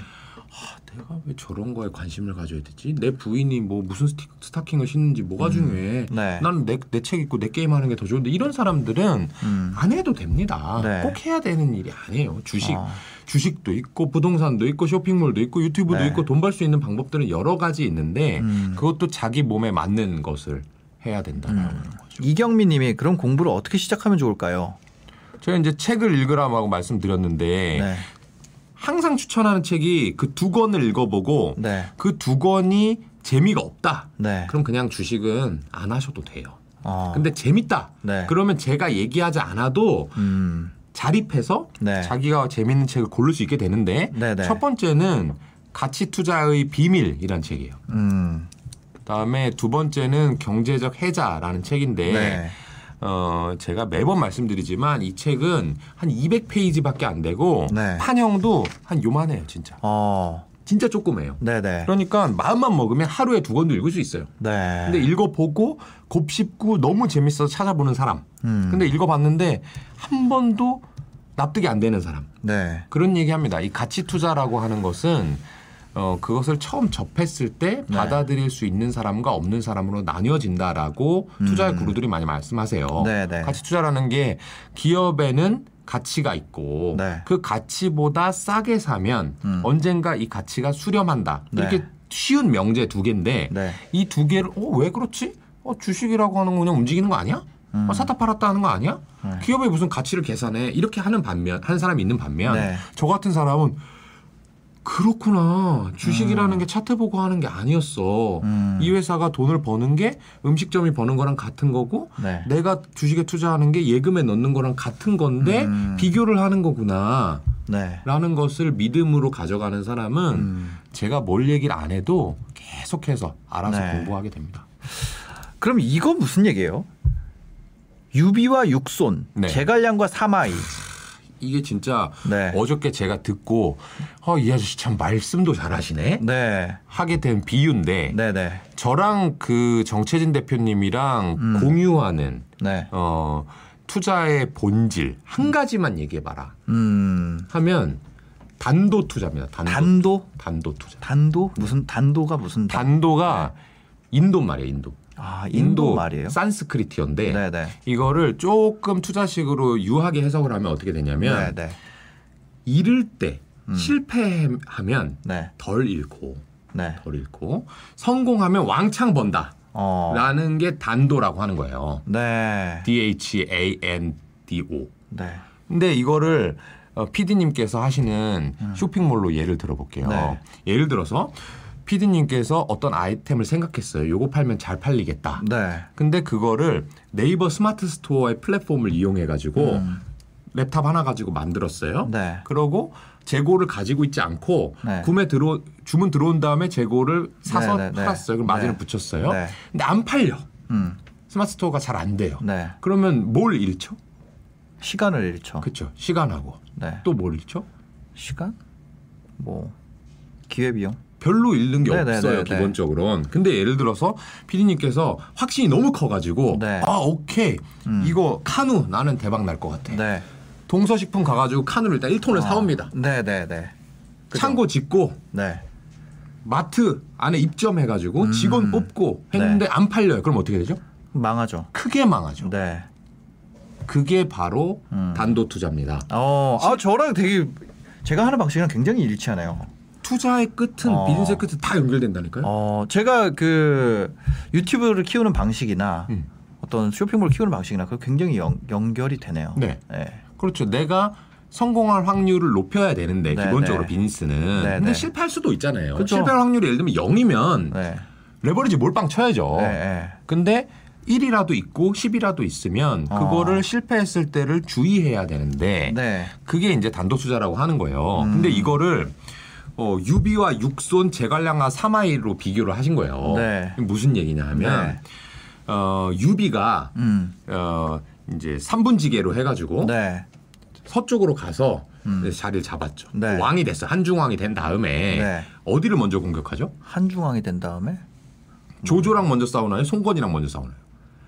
C: 내가 왜 저런 거에 관심을 가져야 되지? 내 부인이 뭐 무슨 스티, 스타킹을 신는지 뭐가 중요해?
B: 네.
C: 나는 내 내 책 읽고 내 게임 하는 게 더 좋은데 이런 사람들은
B: 음.
C: 안 해도 됩니다.
B: 네.
C: 꼭 해야 되는 일이 아니에요. 주식
B: 어.
C: 주식도 있고 부동산도 있고 쇼핑몰도 있고 유튜브도
B: 네.
C: 있고 돈 벌 수 있는 방법들은 여러 가지 있는데
B: 음.
C: 그것도 자기 몸에 맞는 것을 해야 된다라는 거죠.
B: 이경민 님이 그럼 공부를 어떻게 시작하면 좋을까요?
C: 제가 이제 책을 읽으라고 말씀드렸는데
B: 네.
C: 항상 추천하는 책이 그 두 권을 읽어보고
B: 네.
C: 그두 권이 재미가 없다.
B: 네.
C: 그럼 그냥 주식은 안 하셔도 돼요.
B: 어.
C: 근데 재밌다.
B: 네.
C: 그러면 제가 얘기하지 않아도
B: 음.
C: 자립해서
B: 네.
C: 자기가 재밌는 책을 고를 수 있게 되는데
B: 네네.
C: 첫 번째는 가치 투자의 비밀이란 책이에요.
B: 음.
C: 그다음에 두 번째는 경제적 해자라는 책인데
B: 네.
C: 어 제가 매번 말씀드리지만 이 책은 한 200페이지밖에 안 되고
B: 네.
C: 판형도 한 요만해요, 진짜.
B: 어.
C: 진짜 조그매요.
B: 네네.
C: 그러니까 마음만 먹으면 하루에 두 권도 읽을 수 있어요.
B: 네.
C: 근데 읽어보고 곱씹고 너무 재밌어서 찾아보는 사람.
B: 음.
C: 근데 읽어봤는데 한 번도 납득이 안 되는 사람.
B: 네.
C: 그런 얘기합니다. 이 가치 투자라고 하는 것은 어 그것을 처음 접했을 때
B: 네.
C: 받아들일 수 있는 사람과 없는 사람으로 나뉘어진다라고 투자의 구루들이 많이 말씀하세요.
B: 음. 네, 네.
C: 가치 투자라는 게 기업에는 가치가 있고
B: 네.
C: 그 가치보다 싸게 사면
B: 음.
C: 언젠가 이 가치가 수렴한다.
B: 네.
C: 이렇게 쉬운 명제 두 개인데
B: 네.
C: 이두 개를 어 왜 그렇지? 어 주식이라고 하는 거 그냥 움직이는 거 아니야?
B: 음.
C: 어, 샀다 팔았다 하는 거 아니야?
B: 네.
C: 기업의 무슨 가치를 계산해 이렇게 하는 반면 한 사람이 있는 반면
B: 네.
C: 저 같은 사람은 그렇구나 주식이라는 게 차트 보고 하는 게 아니었어
B: 음.
C: 이 회사가 돈을 버는 게 음식점이 버는 거랑 같은 거고
B: 네.
C: 내가 주식에 투자하는 게 예금에 넣는 거랑 같은 건데
B: 음.
C: 비교를 하는 거구나
B: 네.
C: 라는 것을 믿음으로 가져가는 사람은
B: 음.
C: 제가 뭘 얘기를 안 해도 계속해서 알아서
B: 네.
C: 공부하게 됩니다.
B: 그럼 이거 무슨 얘기예요? 유비와 육손,
C: 네.
B: 제갈량과 사마이.
C: 이게 진짜
B: 네.
C: 어저께 제가 듣고 어, 이 아저씨 참 말씀도 잘하시네
B: 네.
C: 하게 된 비유인데
B: 네, 네.
C: 저랑 그 정채진 대표님이랑
B: 음.
C: 공유하는
B: 네.
C: 어, 투자의 본질 한 가지만 얘기해봐라
B: 음.
C: 하면 단도 투자입니다. 단도,
B: 단도?
C: 단도 투자.
B: 단도? 무슨 단도가 무슨 단?
C: 단도가 인도 말이에요. 인도.
B: 아, 인도 말이에요.
C: 산스크리트어인데
B: 네, 네.
C: 이거를 조금 투자식으로 유하게 해석을 하면 어떻게 되냐면
B: 네, 네.
C: 잃을 때
B: 음.
C: 실패하면
B: 네.
C: 덜 잃고
B: 네.
C: 덜 잃고 성공하면 왕창 번다.
B: 어.
C: 라는 게 단도라고 하는 거예요.
B: 네.
C: D H A N D O.
B: 네.
C: 근데 이거를 어, PD님께서 하시는 쇼핑몰로 예를 들어볼게요.
B: 음. 네.
C: 예를 들어서 PD님께서 어떤 아이템을 생각했어요. 요거 팔면 잘 팔리겠다.
B: 네.
C: 근데 그거를 네이버 스마트 스토어의 플랫폼을 이용해 가지고
B: 음.
C: 랩탑 하나 가지고 만들었어요.
B: 네.
C: 그러고 재고를 가지고 있지 않고
B: 네.
C: 구매 들어 주문 들어온 다음에 재고를 사서
B: 네, 네, 네.
C: 팔았어요. 그럼 마진을
B: 네.
C: 붙였어요.
B: 네.
C: 근데 안 팔려.
B: 음.
C: 스마트 스토어가 잘 안 돼요.
B: 네.
C: 그러면 뭘 잃죠?
B: 시간을 잃죠.
C: 그렇죠. 시간하고
B: 네.
C: 또뭘 잃죠?
B: 시간? 뭐 기회 비용?
C: 별로 잃는 게
B: 네, 네,
C: 없어요
B: 네, 네.
C: 기본적으로는. 근데 예를 들어서 피디님께서 확신이 너무 커가지고
B: 네.
C: 아 오케이
B: 음.
C: 이거 카누 나는 대박 날 것 같아.
B: 네.
C: 동서식품 가가지고 카누를 일단 1톤을
B: 아.
C: 사옵니다.
B: 네, 네, 네. 그죠?
C: 창고 짓고
B: 네.
C: 마트 안에 입점해가지고
B: 음.
C: 직원 뽑고 했는데 안 팔려요. 그럼 어떻게 되죠?
B: 망하죠.
C: 크게 망하죠.
B: 네.
C: 그게 바로
B: 음.
C: 단도 투자입니다.
B: 어, 아 저랑 되게 제가 하는 방식이랑 굉장히 일치하네요.
C: 투자의 끝은
B: 어.
C: 비즈니스의 끝은 다 연결된다니까요.
B: 어, 제가 그 유튜브를 키우는 방식이나
C: 음.
B: 어떤 쇼핑몰 키우는 방식이나 그 굉장히 연, 연결이 되네요.
C: 네.
B: 네.
C: 그렇죠. 내가 성공할 확률을 높여야 되는데
B: 네,
C: 기본적으로
B: 네.
C: 비즈니스는
B: 네,
C: 근데
B: 네.
C: 실패할 수도 있잖아요.
B: 그쵸.
C: 실패할 확률이 예를 들면 0이면
B: 네.
C: 레버리지 몰빵 쳐야죠.
B: 네, 네.
C: 근데 1이라도 있고 10이라도 있으면
B: 어.
C: 그거를 실패했을 때를 주의해야 되는데
B: 네.
C: 그게 이제 단도 투자라고 하는 거예요.
B: 음.
C: 근데 이거를 어, 유비와 육손 제갈량화 사마이로 비교를 하신 거예요.
B: 네.
C: 무슨 얘기냐 하면
B: 네.
C: 어, 유비가
B: 음.
C: 어, 이제 3분지계로 해가지고
B: 네.
C: 서쪽으로 가서
B: 음.
C: 자리를 잡았죠.
B: 네.
C: 왕이 됐어. 한중왕이 된 다음에
B: 네.
C: 어디를 먼저 공격하죠?
B: 한중왕이 된 다음에
C: 조조랑 먼저 싸우나요? 송건이랑 먼저 싸우나요?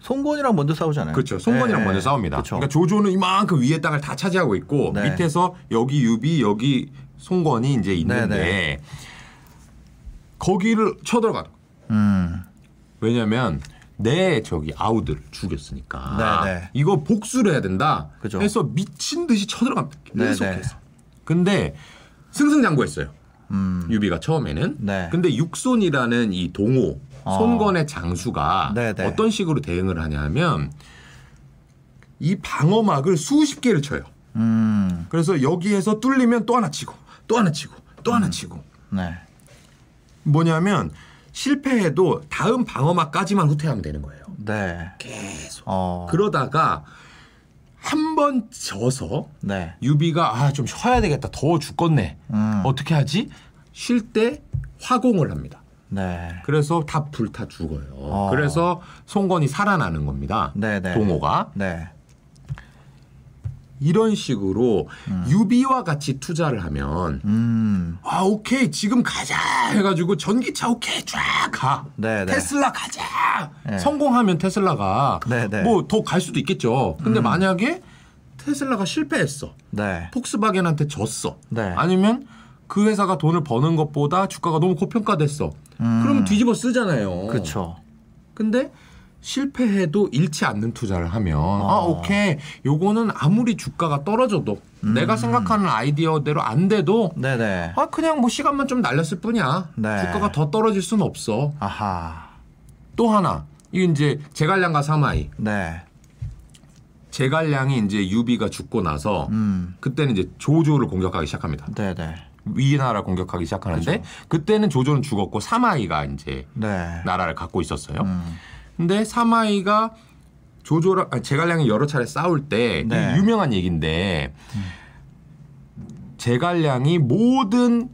B: 송건이랑 먼저 싸우잖아요.
C: 그렇죠. 송건이랑
B: 네.
C: 먼저 싸웁니다.
B: 그렇죠.
C: 그러니까 조조는 이만큼 위에 땅을 다 차지하고 있고
B: 네.
C: 밑에서 여기 유비 여기 송건이 이제 있는데
B: 네,
C: 거기를 쳐들어가.
B: 음.
C: 왜냐면 내 저기 아우들을 죽였으니까
B: 네, 네.
C: 이거 복수를 해야 된다.
B: 그죠.
C: 해서 미친 듯이 쳐들어갑니다.
B: 네,
C: 계속해서. 근데 승승장구했어요.
B: 음.
C: 유비가 처음에는.
B: 네.
C: 근데 육손이라는 이 동호
B: 어.
C: 손건의 장수가
B: 네, 네.
C: 어떤 식으로 대응을 하냐면 이 방어막을 수십 개를 쳐요.
B: 음.
C: 그래서 여기에서 뚫리면 또 하나 치고 또 하나 치고 또 하나 치고
B: 네.
C: 뭐냐면 실패해도 다음 방어막까지만 후퇴하면 되는 거예요.
B: 네.
C: 계속.
B: 어.
C: 그러다가 한 번 져서
B: 네.
C: 유비가 아 좀 쉬어야 되겠다 더워 죽겠네
B: 음.
C: 어떻게 하지 쉴 때 화공을 합니다
B: 네.
C: 그래서 다 불타 죽어요
B: 어.
C: 그래서 송건이 살아나는 겁니다
B: 네, 네.
C: 동호가
B: 네.
C: 이런 식으로 유비와 같이 투자를 하면
B: 음.
C: 아 오케이 지금 가자 해가지고 전기차 오케이 쫙 가.
B: 네, 네.
C: 테슬라 가자.
B: 네.
C: 성공하면 테슬라가
B: 네, 네.
C: 뭐더 갈 수도 있겠죠. 근데 만약에 테슬라가 실패했어.
B: 네.
C: 폭스바겐한테 졌어.
B: 네.
C: 아니면 그 회사가 돈을 버는 것보다 주가가 너무 고평가됐어. 그러면 뒤집어 쓰잖아요.
B: 음. 그렇죠.
C: 근데 실패해도 잃지 않는 투자를 하면 아 오케이 요거는 아무리 주가가 떨어져도
B: 음.
C: 내가 생각하는 아이디어대로 안 돼도
B: 네네.
C: 아 그냥 뭐 시간만 좀 날렸을 뿐이야
B: 네.
C: 주가가 더 떨어질 수는 없어
B: 아하.
C: 또 하나 이게 이제 제갈량과 사마이
B: 네.
C: 제갈량이 이제 유비가 죽고 나서
B: 음.
C: 그때는 이제 조조를 공격하기 시작합니다
B: 네네.
C: 위나라 공격하기 시작하는데 그때는 조조는 죽었고 사마이가 이제
B: 네.
C: 나라를 갖고 있었어요.
B: 음.
C: 근데 사마이가 조조랑 아니, 제갈량이 여러 차례 싸울 때
B: 네.
C: 이 유명한 얘기인데 제갈량이 모든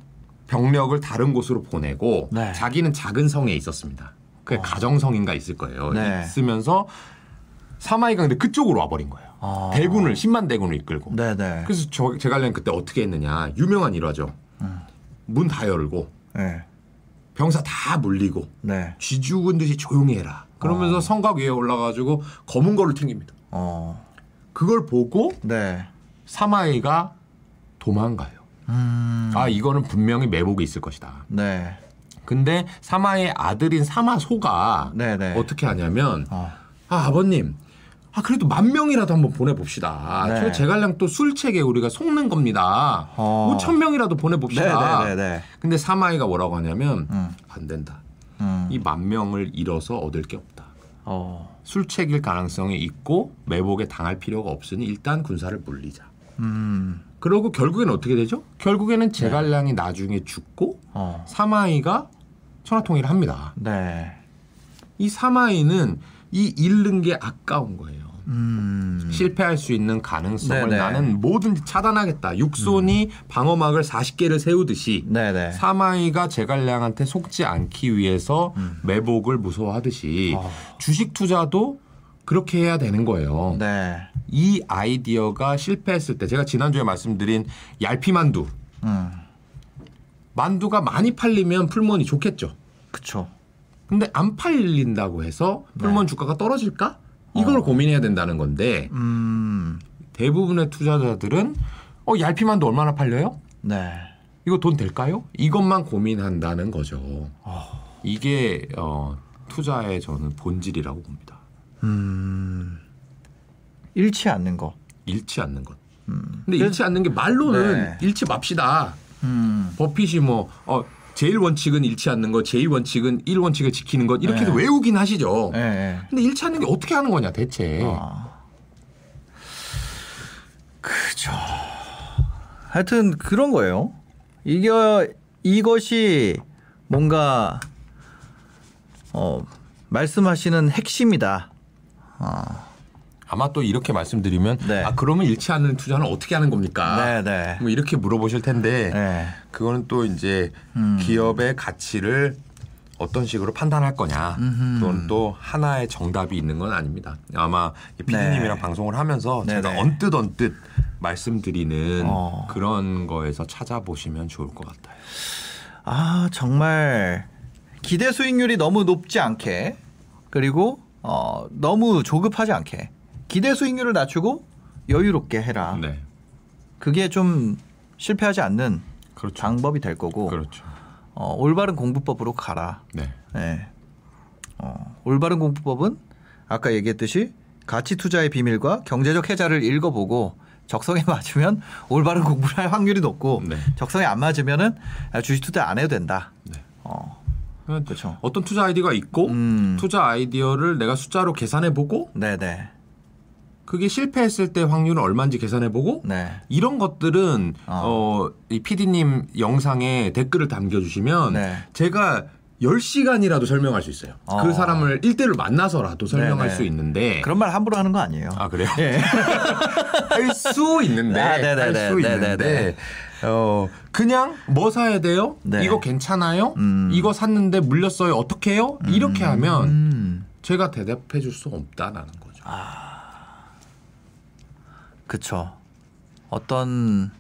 C: 병력을 다른 곳으로 보내고
B: 네.
C: 자기는 작은 성에 있었습니다. 그 가정성인가 있을 거예요.
B: 네.
C: 있으면서 사마이가 근데 그쪽으로 와버린 거예요.
B: 아.
C: 대군을 10만 대군을 이끌고.
B: 네네.
C: 그래서 저, 제갈량이 그때 어떻게 했느냐 유명한 일화죠.
B: 음.
C: 문다 열고
B: 네.
C: 병사 다 물리고
B: 네.
C: 쥐 죽은 듯이 조용히 해라. 그러면서 성곽 위에 올라가지고 검은 거를 튕깁니다.
B: 어.
C: 그걸 보고
B: 네.
C: 사마이가 도망가요.
B: 음.
C: 아 이거는 분명히 매복이 있을 것이다.
B: 네.
C: 근데 사마의 아들인 사마소가
B: 네네.
C: 어떻게 하냐면
B: 어.
C: 아 아버님 아 그래도 만 명이라도 한번 보내봅시다.
B: 네.
C: 저 제갈량 또 술책에 우리가 속는 겁니다.
B: 어.
C: 뭐천 명이라도 보내봅시다.
B: 네네네네.
C: 근데 사마이가 뭐라고 하냐면
B: 음.
C: 안 된다.
B: 음.
C: 이만 명을 잃어서 얻을 게 없다.
B: 어.
C: 술책일 가능성이 있고 매복에 당할 필요가 없으니 일단 군사를 물리자.
B: 음.
C: 그러고 결국에는 어떻게 되죠? 결국에는 제갈량이 나중에 죽고
B: 어.
C: 사마이가 천하통일을 합니다.
B: 네.
C: 이 사마이는 이 잃는 게 아까운 거예요.
B: 음.
C: 실패할 수 있는 가능성을
B: 네네.
C: 나는 뭐든지 차단하겠다. 육손이 방어막을 40개를 세우듯이
B: 네네.
C: 사마이가 제갈량한테 속지 않기 위해서 매복을 무서워하듯이
B: 어.
C: 주식 투자도 그렇게 해야 되는 거예요.
B: 네.
C: 이 아이디어가 실패했을 때 제가 지난주에 말씀드린 얄피만두
B: 음.
C: 만두가 많이 팔리면 풀몬이 좋겠죠.
B: 그쵸.
C: 근데 안 팔린다고 해서 풀몬 주가가 떨어질까? 이걸 고민해야 된다는 건데
B: 음.
C: 대부분의 투자자들은 어 얄피만두 얼마나 팔려요?
B: 네.
C: 이거 돈 될까요? 이것만 고민한다는 거죠. 이게 어, 투자의 저는 본질이라고 봅니다.
B: 음. 잃지 않는 거.
C: 잃지 않는 것.
B: 음.
C: 근데 잃지 않는 게 말로는
B: 네.
C: 잃지 맙시다.
B: 음.
C: 버핏이 뭐 어, 제일 원칙은 잃지 않는 것, 제일 원칙은 1원칙을 지키는 것 이렇게
B: 네.
C: 외우긴 하시죠.
B: 예. 예.
C: 근데 잃지 않는 게 어떻게 하는 거냐 대체.
B: 아. 그죠. 하여튼 그런 거예요. 이게 이것이 뭔가 어 말씀하시는 핵심이다.
C: 아마 또 이렇게 말씀드리면
B: 네.
C: 아 그러면 잃지 않는 투자는 어떻게 하는 겁니까?
B: 네, 네.
C: 뭐 이렇게 물어보실 텐데
B: 네.
C: 그거는 또 이제
B: 음.
C: 기업의 가치를 어떤 식으로 판단할 거냐. 그건 또 하나의 정답이 있는 건 아닙니다. 아마 이 PD님이랑
B: 네.
C: 방송을 하면서 제가. 언뜻 언뜻 말씀드리는
B: 어.
C: 그런 거에서 찾아보시면 좋을 것 같아요.
B: 아 정말 기대 수익률이 너무 높지 않게 그리고 어 너무 조급하지 않게 기대 수익률을 낮추고 여유롭게 해라.
C: 네.
B: 그게 좀 실패하지 않는
C: 그렇죠.
B: 방법이 될 거고
C: 그렇죠.
B: 어, 올바른 공부법으로 가라.
C: 네.
B: 네. 어, 올바른 공부법은 아까 얘기했듯이 가치 투자의 비밀과 경제적 해자를 읽어보고 적성에 맞으면 올바른 공부를 할 확률이 높고
C: 네.
B: 적성에 안 맞으면은 아, 주식 투자 안 해도 된다.
C: 네.
B: 어,
C: 그러니까
B: 그렇죠.
C: 어떤 투자 아이디어가 있고
B: 음.
C: 투자 아이디어를 내가 숫자로 계산해 보고
B: 네네.
C: 그게 실패했을 때 확률은 얼마인지 계산해 보고
B: 네.
C: 이런 것들은
B: 어.
C: 어, 이 PD님 영상에 댓글을 남겨주시면
B: 네.
C: 제가 10시간이라도 설명할 수 있어요.
B: 어.
C: 그 사람을 1대1로 만나서라도 설명할
B: 네네.
C: 수 있는데.
B: 그런 말 함부로 하는 거 아니에요.
C: 아, 그래요?
B: 예.
C: 할수 있는데.
B: 아, 네네네.
C: 할수
B: 네네네.
C: 있는데. 어, 그냥 뭐 사야 돼요?
B: 네.
C: 이거 괜찮아요?
B: 음.
C: 이거 샀는데 물렸어요. 어떻게 해요? 이렇게 하면
B: 음,
C: 제가 대답해 줄 수 없다라는 거죠.
B: 그쵸. 어떤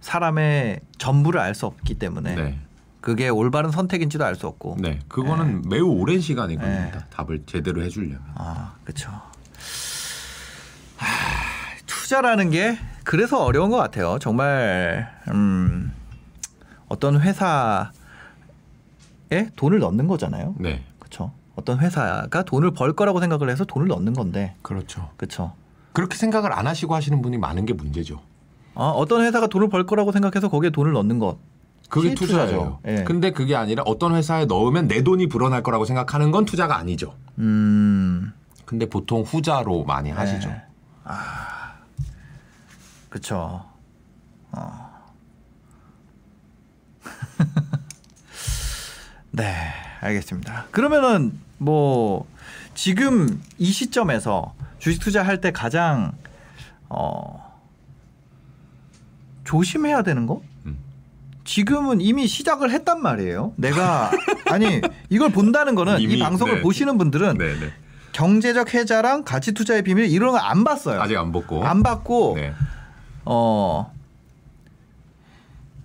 B: 사람의 전부를 알 수 없기 때문에
C: 네.
B: 그게 올바른 선택인지도 알 수 없고.
C: 네. 그거는 매우 오랜 시간이 걸립니다.
B: 네.
C: 답을 제대로 해주려면.
B: 아, 그렇죠. 투자라는 게 그래서 어려운 것 같아요. 정말 음, 어떤 회사에 돈을 넣는 거잖아요.
C: 네.
B: 그렇죠. 어떤 회사가 돈을 벌 거라고 생각을 해서 돈을 넣는 건데,
C: 그렇죠.
B: 그렇죠.
C: 그렇게 생각을 안 하시고 하시는 분이 많은 게 문제죠.
B: 어, 어떤 회사가 돈을 벌 거라고 생각해서 거기에 돈을 넣는 것.
C: 그게. 투자예요.
B: 예.
C: 근데 그게 아니라 어떤 회사에 넣으면 내 돈이 불어날 거라고 생각하는 건 투자가 아니죠.
B: 음,
C: 근데 보통 후자로 많이 하시죠.
B: 네. 그렇죠. 어. 네, 알겠습니다. 그러면은 뭐 지금 이 시점에서 주식 투자할 때 가장 어 조심해야 되는 거?
C: 음.
B: 지금은 이미 시작을 했단 말이에요. 내가 아니 이걸 본다는 거는 이 방송을
C: 네.
B: 보시는 분들은
C: 네, 네.
B: 경제적 해자랑 가치 투자의 비밀 이런 거안 봤어요.
C: 아직 안 벗고.
B: 안 봤고
C: 네.
B: 어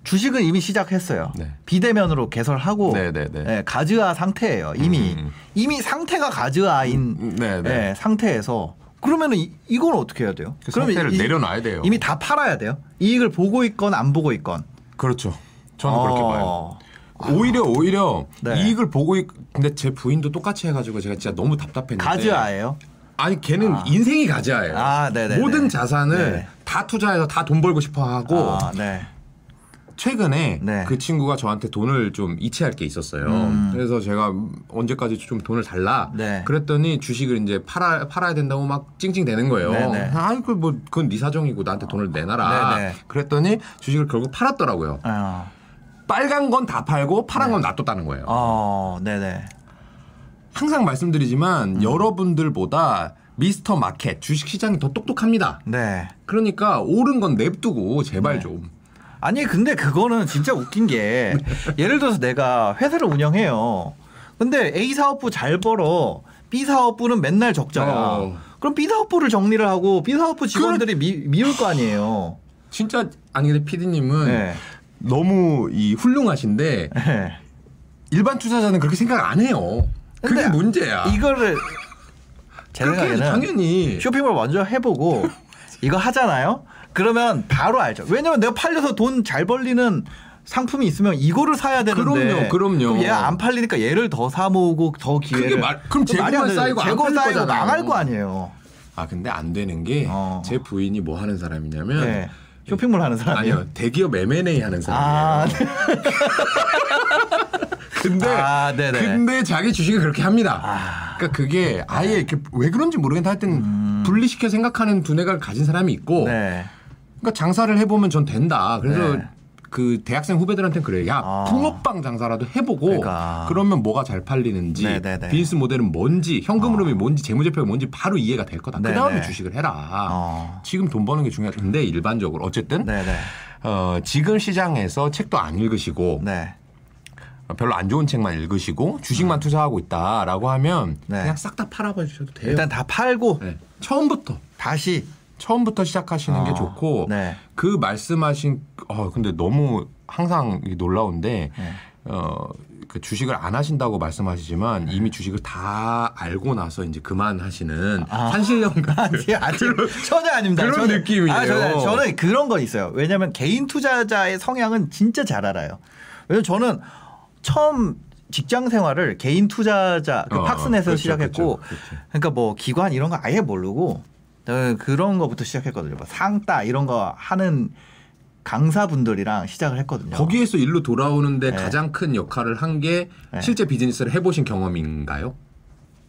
B: 주식은 이미 시작했어요.
C: 네.
B: 비대면으로 개설하고
C: 네, 네, 네.
B: 예, 가즈아 상태예요. 이미
C: 음.
B: 이미 상태가 가즈아인
C: 음, 네, 네.
B: 예, 상태에서 그러면은 이, 이건 어떻게 해야 돼요?
C: 그 상태를
B: 이-
C: 내려놔야 돼요.
B: 이미 다 팔아야 돼요. 이익을 보고 있건 안 보고 있건.
C: 그렇죠. 저는 그렇게 봐요.
B: 어,
C: 오히려 오히려
B: 네.
C: 이익을 보고 있... 근데 제 부인도 똑같이 해가지고 제가 진짜 너무 답답했는데
B: 가즈아예요.
C: 아니 걔는 인생이 가즈아예요.
B: 아.
C: 모든 자산을
B: 네.
C: 다 투자해서 다 돈 벌고 싶어 하고
B: 아, 네.
C: 최근에
B: 네.
C: 그 친구가 저한테 돈을 좀 이체할 게 있었어요.
B: 음.
C: 그래서 제가 언제까지 좀 돈을 달라.
B: 네.
C: 그랬더니 주식을 이제 팔아 팔아야 된다고 막 찡찡대는 거예요.
B: 네네.
C: 아이 그뭐 그건 네 사정이고 나한테 돈을 내놔라.
B: 네네.
C: 그랬더니 주식을 결국 팔았더라고요.
B: 어,
C: 빨간 건 다 팔고 파란 건 놔뒀다는 거예요.
B: 어, 네네.
C: 항상
B: 음.
C: 말씀드리지만 여러분들보다 미스터 마켓 주식 시장이 더 똑똑합니다.
B: 네.
C: 그러니까 옳은 건 냅두고 제발 좀.
B: 아니 근데 그거는 진짜 웃긴 게 예를 들어서 내가 회사를 운영해요. 근데 A 사업부 잘 벌어. B 사업부는 맨날 적자야.
C: 어.
B: 그럼 B 사업부를 정리를 하고 B 사업부 직원들이 미, 미울 거 아니에요.
C: 진짜 아니 근데 PD님은
B: 네.
C: 너무 이 훌륭하신데
B: 네.
C: 일반 투자자는 그렇게 생각 안 해요. 그게 문제야.
B: 이거를 제 생각에는
C: 당연히
B: 쇼핑몰 먼저 해보고 이거 하잖아요. 그러면 바로 알죠. 왜냐면 내가 팔려서 돈 잘 벌리는 상품이 있으면 이거를 사야 되는데
C: 그럼요, 그럼요.
B: 그럼 얘가 안 팔리니까 얘를 더 사 모으고 더 기회를
C: 말- 그럼 재고만. 쌓이고 안
B: 재고 쌓이고. 망할 거 아니에요.
C: 아 근데 안 되는 게제
B: 어.
C: 부인이 뭐 하는 사람이냐면
B: 네. 쇼핑몰 하는 사람이요.
C: 아니요 대기업 M&A 하는 사람이에요.
B: 아, 네.
C: 근데
B: 아, 네네.
C: 근데 자기 주식을 그렇게 합니다.
B: 아.
C: 그러니까 그게 아예 이렇게 왜 그런지 모르겠는데 하여튼 분리시켜 생각하는 두뇌가 가진 사람이 있고
B: 음. 네.
C: 그러니까 장사를 해보면 전 된다. 그래서
B: 네.
C: 그 대학생 후배들한테는 그래. 야
B: 아.
C: 붕어빵 장사라도 해보고
B: 그러니까.
C: 그러면 뭐가 잘 팔리는지
B: 네네네.
C: 비즈니스 모델은 뭔지 현금 흐름이 뭔지 재무제표가 뭔지 바로 이해가 될 거다. 그
B: 네네.
C: 다음에 주식을 해라.
B: 어.
C: 지금 돈 버는 게 중요하다. 근데 일반적으로 어쨌든
B: 네네.
C: 어, 지금 시장에서 책도 안 읽으시고
B: 네.
C: 별로 안 좋은 책만 읽으시고 주식만 투자하고 있다라고 하면
B: 음. 네.
C: 그냥 싹 다 팔아버리셔도 돼요.
B: 일단 다 팔고
C: 네. 처음부터
B: 다시
C: 처음부터 시작하시는 게
B: 어,
C: 좋고
B: 네.
C: 그 말씀하신 어 근데 너무 항상 놀라운데
B: 네.
C: 어그 주식을 안 하신다고 말씀하시지만 이미 주식을 다 알고 나서 이제 그만하시는
B: 아.
C: 산신령 같은
B: 아니, 아니, 전혀 아닙니다.
C: 그런
B: 저는,
C: 느낌이에요.
B: 아, 저는, 저는 그런 건 있어요. 왜냐하면 개인 투자자의 성향은 진짜 잘 알아요. 왜냐면 저는 처음 직장 생활을 개인 투자자 그
C: 어,
B: 팍스넷에서
C: 그렇죠,
B: 시작했고,
C: 그렇죠, 그렇죠.
B: 그러니까 뭐 기관 이런 거 아예 모르고 어, 그런 거부터 시작했거든요. 뭐 상따 이런 거 하는 강사분들이랑 시작을 했거든요.
C: 거기에서 일로 돌아오는데
B: 네.
C: 가장 큰 역할을 한게
B: 네.
C: 실제 비즈니스를 해보신 경험인가요?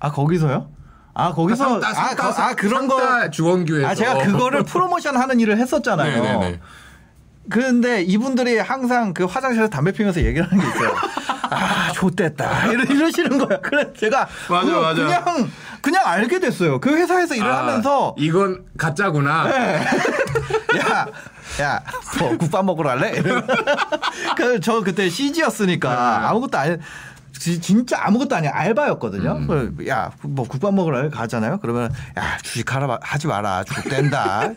B: 아 거기서요? 아 거기서
C: 상따, 상따,
B: 아, 거- 아 그런 거.
C: 상따 주원교에서
B: 아 제가 그거를 프로모션 하는 일을 했었잖아요.
C: 네네네.
B: 그런데 이분들이 항상 그 화장실에서 담배 피면서 얘기를 하는 게 있어요. 아. 이러, 이러시는 거야. 그래 제가
C: 맞아,
B: 그거
C: 맞아.
B: 그냥 그냥 알게 됐어요. 그 회사에서 일을
C: 아,
B: 하면서
C: 이건 가짜구나.
B: 야, 야, 뭐 국밥 먹으러 갈래? 그저 그때 CG였으니까
C: 네.
B: 아무것도 안. 지- 진짜 아무것도 아니야 알바였거든요.
C: 음.
B: 야뭐 국밥 먹으러 가잖아요. 그러면 야 주식하라 마- 하지 마라 죽된다.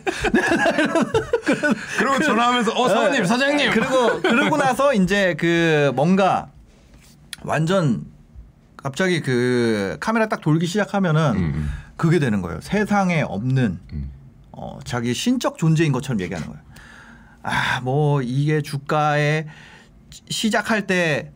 C: 그리고 전화하면서 어 사장님 사장님.
B: 그리고 그러고 나서 이제 그 뭔가 완전 갑자기 그 카메라 딱 돌기 시작하면은
C: 음.
B: 그게 되는 거예요. 세상에 없는
C: 음.
B: 어, 자기 신적 존재인 것처럼 얘기하는 거예요. 아, 뭐 이게 주가에 시작할 때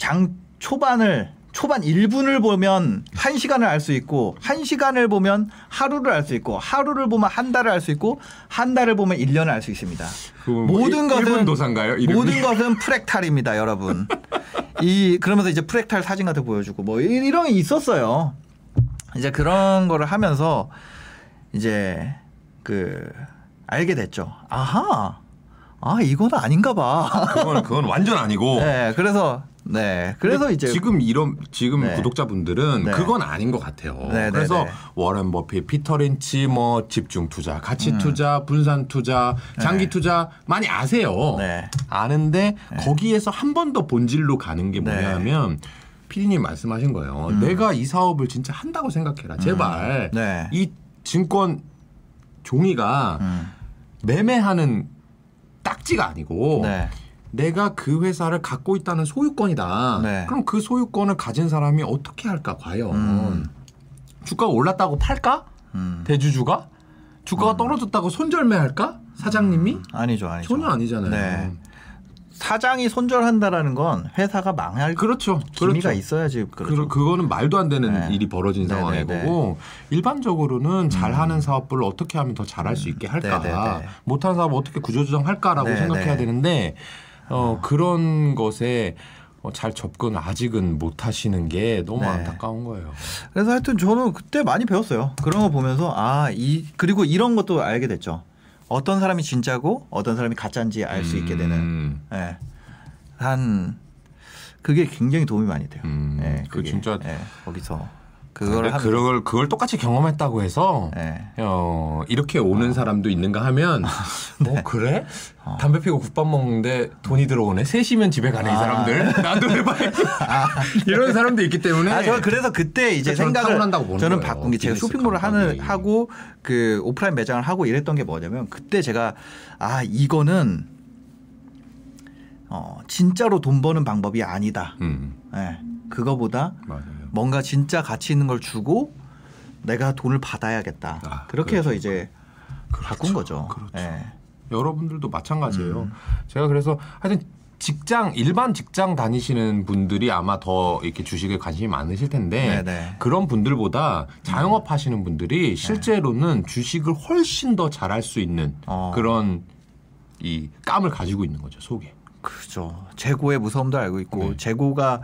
B: 장 초반을 초반 1분을 보면 1시간을 알 수 있고 1시간을 보면 하루를 알 수 있고 하루를 보면 한 달을 알 수 있고 한 달을 보면 1년을 알 수 있습니다.
C: 뭐
B: 모든
C: 일-
B: 것은
C: 도사인가요? 이름이?
B: 모든 것은 프랙탈입니다, 여러분. 이 그러면서 이제 프랙탈 사진 같은 거 보여주고 뭐 이- 이런 게 있었어요. 이제 그런 거를 하면서 이제 그 알게 됐죠. 아하. 아, 이건 아닌가 봐.
C: 그건 그건 완전 아니고.
B: 네, 그래서 네. 그래서 이제
C: 지금 이런 지금
B: 네.
C: 구독자분들은
B: 네.
C: 그건 아닌 것 같아요.
B: 네, 네,
C: 그래서
B: 네.
C: 워렌 버핏, 피터 린치, 뭐 집중 투자, 가치 투자, 분산 투자, 장기 투자 많이 아세요.
B: 음. 네.
C: 아는데 거기에서 한 번 더 본질로 가는 게
B: 네. 음.
C: 뭐냐면 피디님 말씀하신 거예요. 내가 이 사업을 진짜 한다고 생각해라. 제발
B: 네.
C: 이 증권 종이가
B: 음.
C: 매매하는 딱지가 아니고
B: 네.
C: 내가 그 회사를 갖고 있다는 소유권이다.
B: 네.
C: 그럼 그 소유권을 가진 사람이 어떻게 할까 과연
B: 음.
C: 주가가 올랐다고 팔까?
B: 음.
C: 대주주가 주가가 떨어졌다고 손절매할까? 사장님이
B: 아니죠, 아니죠.
C: 전혀 아니잖아요.
B: 네. 사장이 손절한다라는 건 회사가 망할
C: 그렇죠.
B: 기미가
C: 그렇죠.
B: 있어야지
C: 그
B: 그렇죠.
C: 그 거는 말도 안 되는
B: 네.
C: 일이 벌어진
B: 네,
C: 상황인
B: 네, 네.
C: 거고 일반적으로는 잘하는 사업을 어떻게 하면 더 잘할 수 있게 할까
B: 네, 네, 네.
C: 못하는 사업 어떻게 구조조정할까라고
B: 네,
C: 생각해야
B: 네.
C: 되는데 어, 그런 것에 어, 잘 접근 아직은 못 하시는 게 너무
B: 네.
C: 안타까운 거예요.
B: 그래서 하여튼 저는 그때 많이 배웠어요. 그런 거 보면서 아, 이 그리고 이런 것도 알게 됐죠. 어떤 사람이 진짜고 어떤 사람이 가짜인지 알수 있게 되는.
C: 음.
B: 예. 한 그게 굉장히 도움이 많이 돼요.
C: 음,
B: 예,
C: 그
B: 그게.
C: 진짜-
B: 예, 거기서
C: 그걸
B: 그걸 하면
C: 그걸 그걸 똑같이 경험했다고 해서
B: 예.
C: 어, 이렇게 오는 사람도 있는가 하면
B: 네.
C: 어 그래? 담배 피고 국밥 먹는데 돈이 들어오네. 셋이면 집에 가네 이
B: 아.
C: 사람들. 나도 해봐야지. 이런 사람도 있기 때문에.
B: 아, 저 그래서 그때 이제
C: 저는
B: 생각을 저는
C: 거예요.
B: 바꾼 게 제가 쇼핑몰을 하는
C: 감각이.
B: 하고 그 오프라인 매장을 하고 이랬던 게 뭐냐면 그때 제가 아 이거는 어 진짜로 돈 버는 방법이 아니다.
C: 음
B: 예. 그거보다
C: 맞아요.
B: 뭔가 진짜 가치 있는 걸 주고 내가 돈을 받아야겠다.
C: 아,
B: 그렇게
C: 그렇죠.
B: 해서 이제 바꾼 거죠.
C: 그렇죠.
B: 예.
C: 여러분들도 마찬가지예요.
B: 음.
C: 제가 그래서 하여튼 직장 일반 직장 다니시는 분들이 아마 더 이렇게 주식에 관심이 많으실 텐데
B: 네네.
C: 그런 분들보다 자영업 하시는 분들이 실제로는 주식을 훨씬 더 잘할 수 있는
B: 어.
C: 그런 이 감을 가지고 있는 거죠 속에.
B: 그죠. 재고의 무서움도 알고 있고
C: 네.
B: 재고가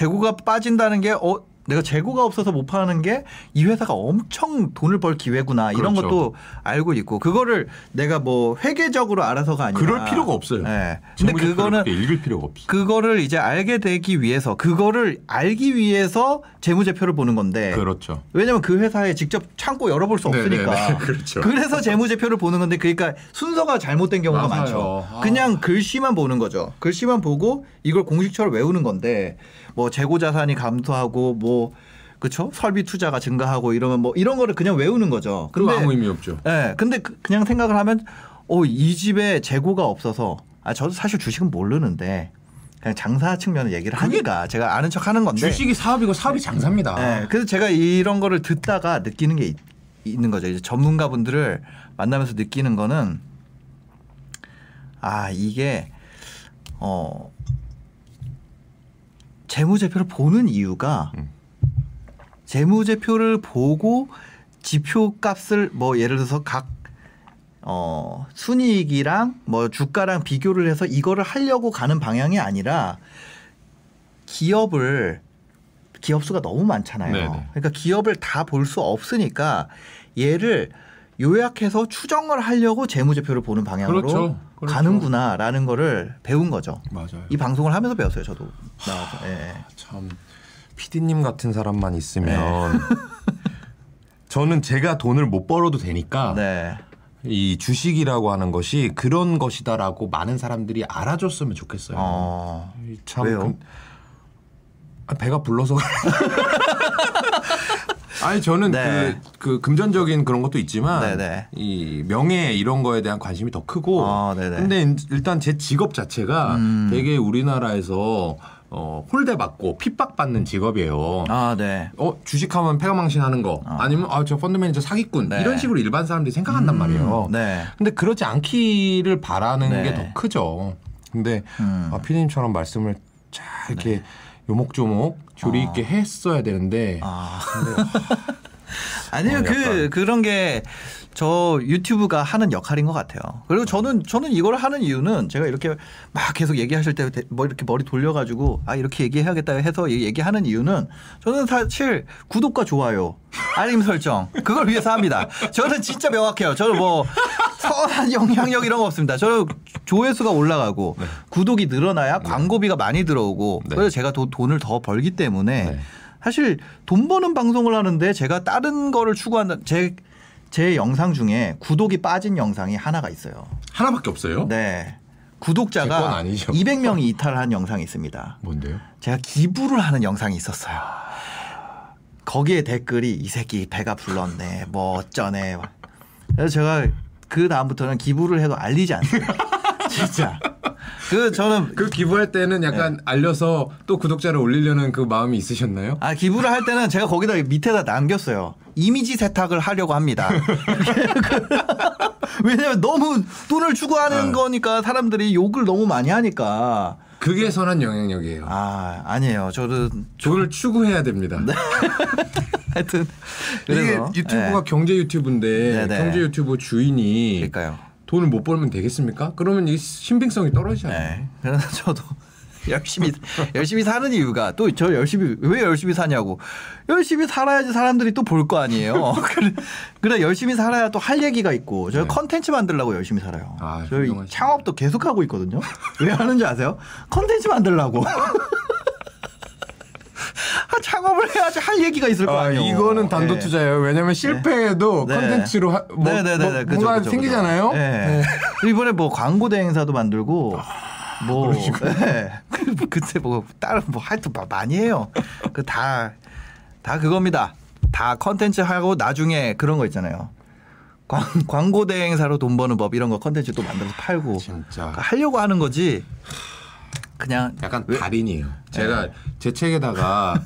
B: 재고가 빠진다는 게 어 내가 재고가 없어서 못 파는 게 이 회사가 엄청 돈을 벌 기회구나 이런
C: 그렇죠.
B: 것도 알고 있고 그거를 내가 뭐 회계적으로 알아서가 아니라
C: 그럴 필요가 없어요.
B: 네. 근데 그거는
C: 읽을 필요가 없어.
B: 그거를 이제 알게 되기 위해서 그거를 알기 위해서 재무제표를 보는 건데
C: 그렇죠.
B: 왜냐면 그 회사에 직접 창고 열어볼 수
C: 네,
B: 없으니까.
C: 네, 네. 그렇죠.
B: 래서 재무제표를 보는 건데 그러니까 순서가 잘못된 경우가
C: 맞아요.
B: 많죠.
C: 아.
B: 그냥 글씨만 보는 거죠. 글씨만 보고 이걸 공식처럼 외우는 건데 뭐 재고 자산이 감소하고 뭐 그렇죠? 설비 투자가 증가하고 이러면 뭐 이런 거를 그냥 외우는 거죠.
C: 그거 아무 의미 없죠.
B: 예. 근데 그- 그냥 생각을 하면 어, 이 집에 재고가 없어서 아, 저도 사실 주식은 모르는데 그냥 장사 측면을 얘기를 하니까 제가 아는 척 하는 건데
C: 주식이 사업이고 사업이 장사입니다.
B: 네, 그래서 제가 이런 거를 듣다가 느끼는 게 있, 는 거죠. 이제 전문가분들을 만나면서 느끼는 거는 아 이게 어 재무제표를 보는 이유가
C: 음.
B: 재무제표를 보고 지표 값을 뭐 예를 들어서 각 어, 순이익이랑 뭐 주가랑 비교를 해서 이거를 하려고 가는 방향이 아니라 기업을 기업 수가 너무 많잖아요.
C: 네네.
B: 그러니까 기업을 다 볼 수 없으니까 얘를 요약해서 추정을 하려고 재무제표를 보는 방향으로
C: 그렇죠. 그렇죠.
B: 가는구나라는 거를 배운 거죠.
C: 맞아요.
B: 이 방송을 하면서 배웠어요, 저도. 나와서. 예.
C: 참 피디님 같은 사람만 있으면
B: 네.
C: 저는 제가 돈을 못 벌어도 되니까
B: 네.
C: 이 주식이라고 하는 것이 그런 것이다라고 많은 사람들이 알아줬으면 좋겠어요.
B: 어.
C: 참
B: 왜요?
C: 그- 아, 배가 불러서. 아니 저는
B: 네.
C: 그, 그 금전적인 그런 것도 있지만
B: 네네.
C: 이 명예 이런 거에 대한 관심이 더 크고
B: 아, 네네.
C: 근데 일단 제 직업 자체가
B: 음.
C: 되게 우리나라에서 어, 홀대 받고 핍박 받는 직업이에요.
B: 아, 네.
C: 어 주식하면 패가망신하는 거
B: 아.
C: 아니면 아 저 펀드 매니저 사기꾼
B: 네.
C: 이런 식으로 일반 사람들이 생각한단 말이에요.
B: 네.
C: 근데 그렇지 않기를 바라는
B: 네.
C: 게 더 크죠. 근데
B: 음. 네.
C: 아, 피디님처럼 말씀을 잘 이렇게 요목조목 조리 있게 했어야 되는데
B: 아.
C: 근데
B: 아니요,
C: 어,
B: 그
C: 약간.
B: 그런 게 저 유튜브가 하는 역할인 것 같아요. 그리고 저는 저는 이걸 하는 이유는 제가 이렇게 막 계속 얘기하실 때 뭐 이렇게 머리 돌려가지고 아 이렇게 얘기해야겠다 해서 얘기하는 이유는 저는 사실 구독과 좋아요, 알림 설정 그걸 위해서 합니다. 저는 진짜 명확해요. 저는 뭐 선한 영향력 이런 거 없습니다. 저는 조회수가 올라가고 구독이 늘어나야 광고비가 많이 들어오고
C: 네.
B: 그래서 제가 도- 돈을 더 벌기 때문에
C: 네.
B: 사실 돈 버는 방송을 하는데 제가 다른 거를 추구한다. 제, 제 영상 중에 구독이 빠진 영상이 하나가 있어요.
C: 하나밖에 없어요.
B: 네. 구독자가
C: 아니죠.
B: 200명이 이탈한 영상이 있습니다.
C: 뭔데요?
B: 제가 기부를 하는 영상이 있었어요. 거기에 댓글이 이 새끼 배가 불렀네. 뭐 어쩌네. 그래서 제가 그 다음부터는 기부를 해도 알리지 않습니다. 진짜. 그 저는
C: 그 기부할 때는 약간
B: 네.
C: 알려서 또 구독자를 올리려는 그 마음이 있으셨나요?
B: 아 기부를 할 때는 제가 거기다 밑에다 남겼어요. 이미지 세탁을 하려고 합니다. 왜냐면 너무 돈을 추구하는
C: 네.
B: 거니까 사람들이 욕을 너무 많이 하니까.
C: 그게 선한 영향력이에요.
B: 아 아니에요. 저는
C: 그걸 추구해야 됩니다.
B: 하여튼
C: 이게
B: 네. 그래서
C: 유튜브가
B: 예.
C: 경제 유튜브인데
B: 네네.
C: 경제 유튜브 주인이
B: 그러니까요.
C: 돈을 못 벌면 되겠습니까? 그러면 이 신빙성이 떨어지잖아요.
B: 네. 그래서 저도 열심히 열심히 사는 이유가 또 저 열심히 왜 열심히 사냐고 열심히 살아야지 사람들이 또 볼 거 아니에요. 그래, 그래 열심히 살아야 또 할 얘기가 있고 저희
C: 네.
B: 컨텐츠 만들려고 열심히 살아요.
C: 아,
B: 저희
C: 훌륭하시네.
B: 창업도 계속 하고 있거든요. 왜 하는지 아세요? 컨텐츠 만들려고. 아, 창업을 해야지 할 얘기가 있을 거
C: 아,
B: 아니에요.
C: 이거는 단독
B: 예.
C: 투자예요. 왜냐면 실패해도
B: 네.
C: 컨텐츠로 하- 뭐,
B: 네네네네.
C: 뭐
B: 그죠,
C: 뭔가
B: 그죠,
C: 생기잖아요.
B: 그죠. 예.
C: 네.
B: 이번에 뭐 광고 대행사도 만들고 뭐
C: 그러시구나.
B: 예. 그- 그때 뭐 다른 뭐 하여튼 마- 많이 해요. 그 다 다 그겁니다. 다 컨텐츠 하고 나중에 그런 거 있잖아요. 광, 광고 대행사로 돈 버는 법 이런 거 컨텐츠 또 만들어서 팔고
C: 진짜.
B: 그러니까 하려고 하는 거지. 그냥
C: 약간
B: 왜-
C: 달인이에요. 제가
B: 네.
C: 제 책에다가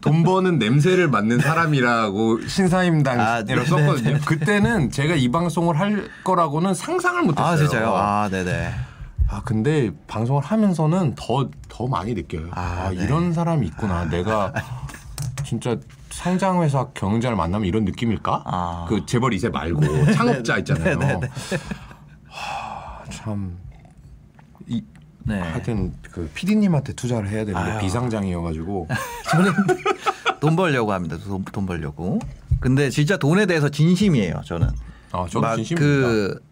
C: 돈 버는 냄새를 맡는 사람이라고 신사임당으로
B: 아, 네,
C: 썼거든요.
B: 네, 네.
C: 그때는 제가 이 방송을 할 거라고는 상상을 못했어요.
B: 아 진짜요? 아 네네.
C: 아, 근데 방송을 하면서는 더더 많이 느껴요.
B: 아,
C: 아,
B: 네.
C: 이런 사람이 있구나. 내가 진짜 상장 회사 경영자를 만나면 이런 느낌일까?
B: 아.
C: 그 재벌 2세 말고 창업자 있잖아요.
B: 네, 네,
C: 하, 참. 이,
B: 네.
C: 하여튼 그 PD님한테 투자를 해야 되는데
B: 아유.
C: 비상장이어가지고
B: 저는 돈 벌려고 합니다. 돈, 돈 벌려고. 근데 진짜 돈에 대해서 진심이에요. 저는.
C: 아 저도
B: 막
C: 진심입니다.
B: 그,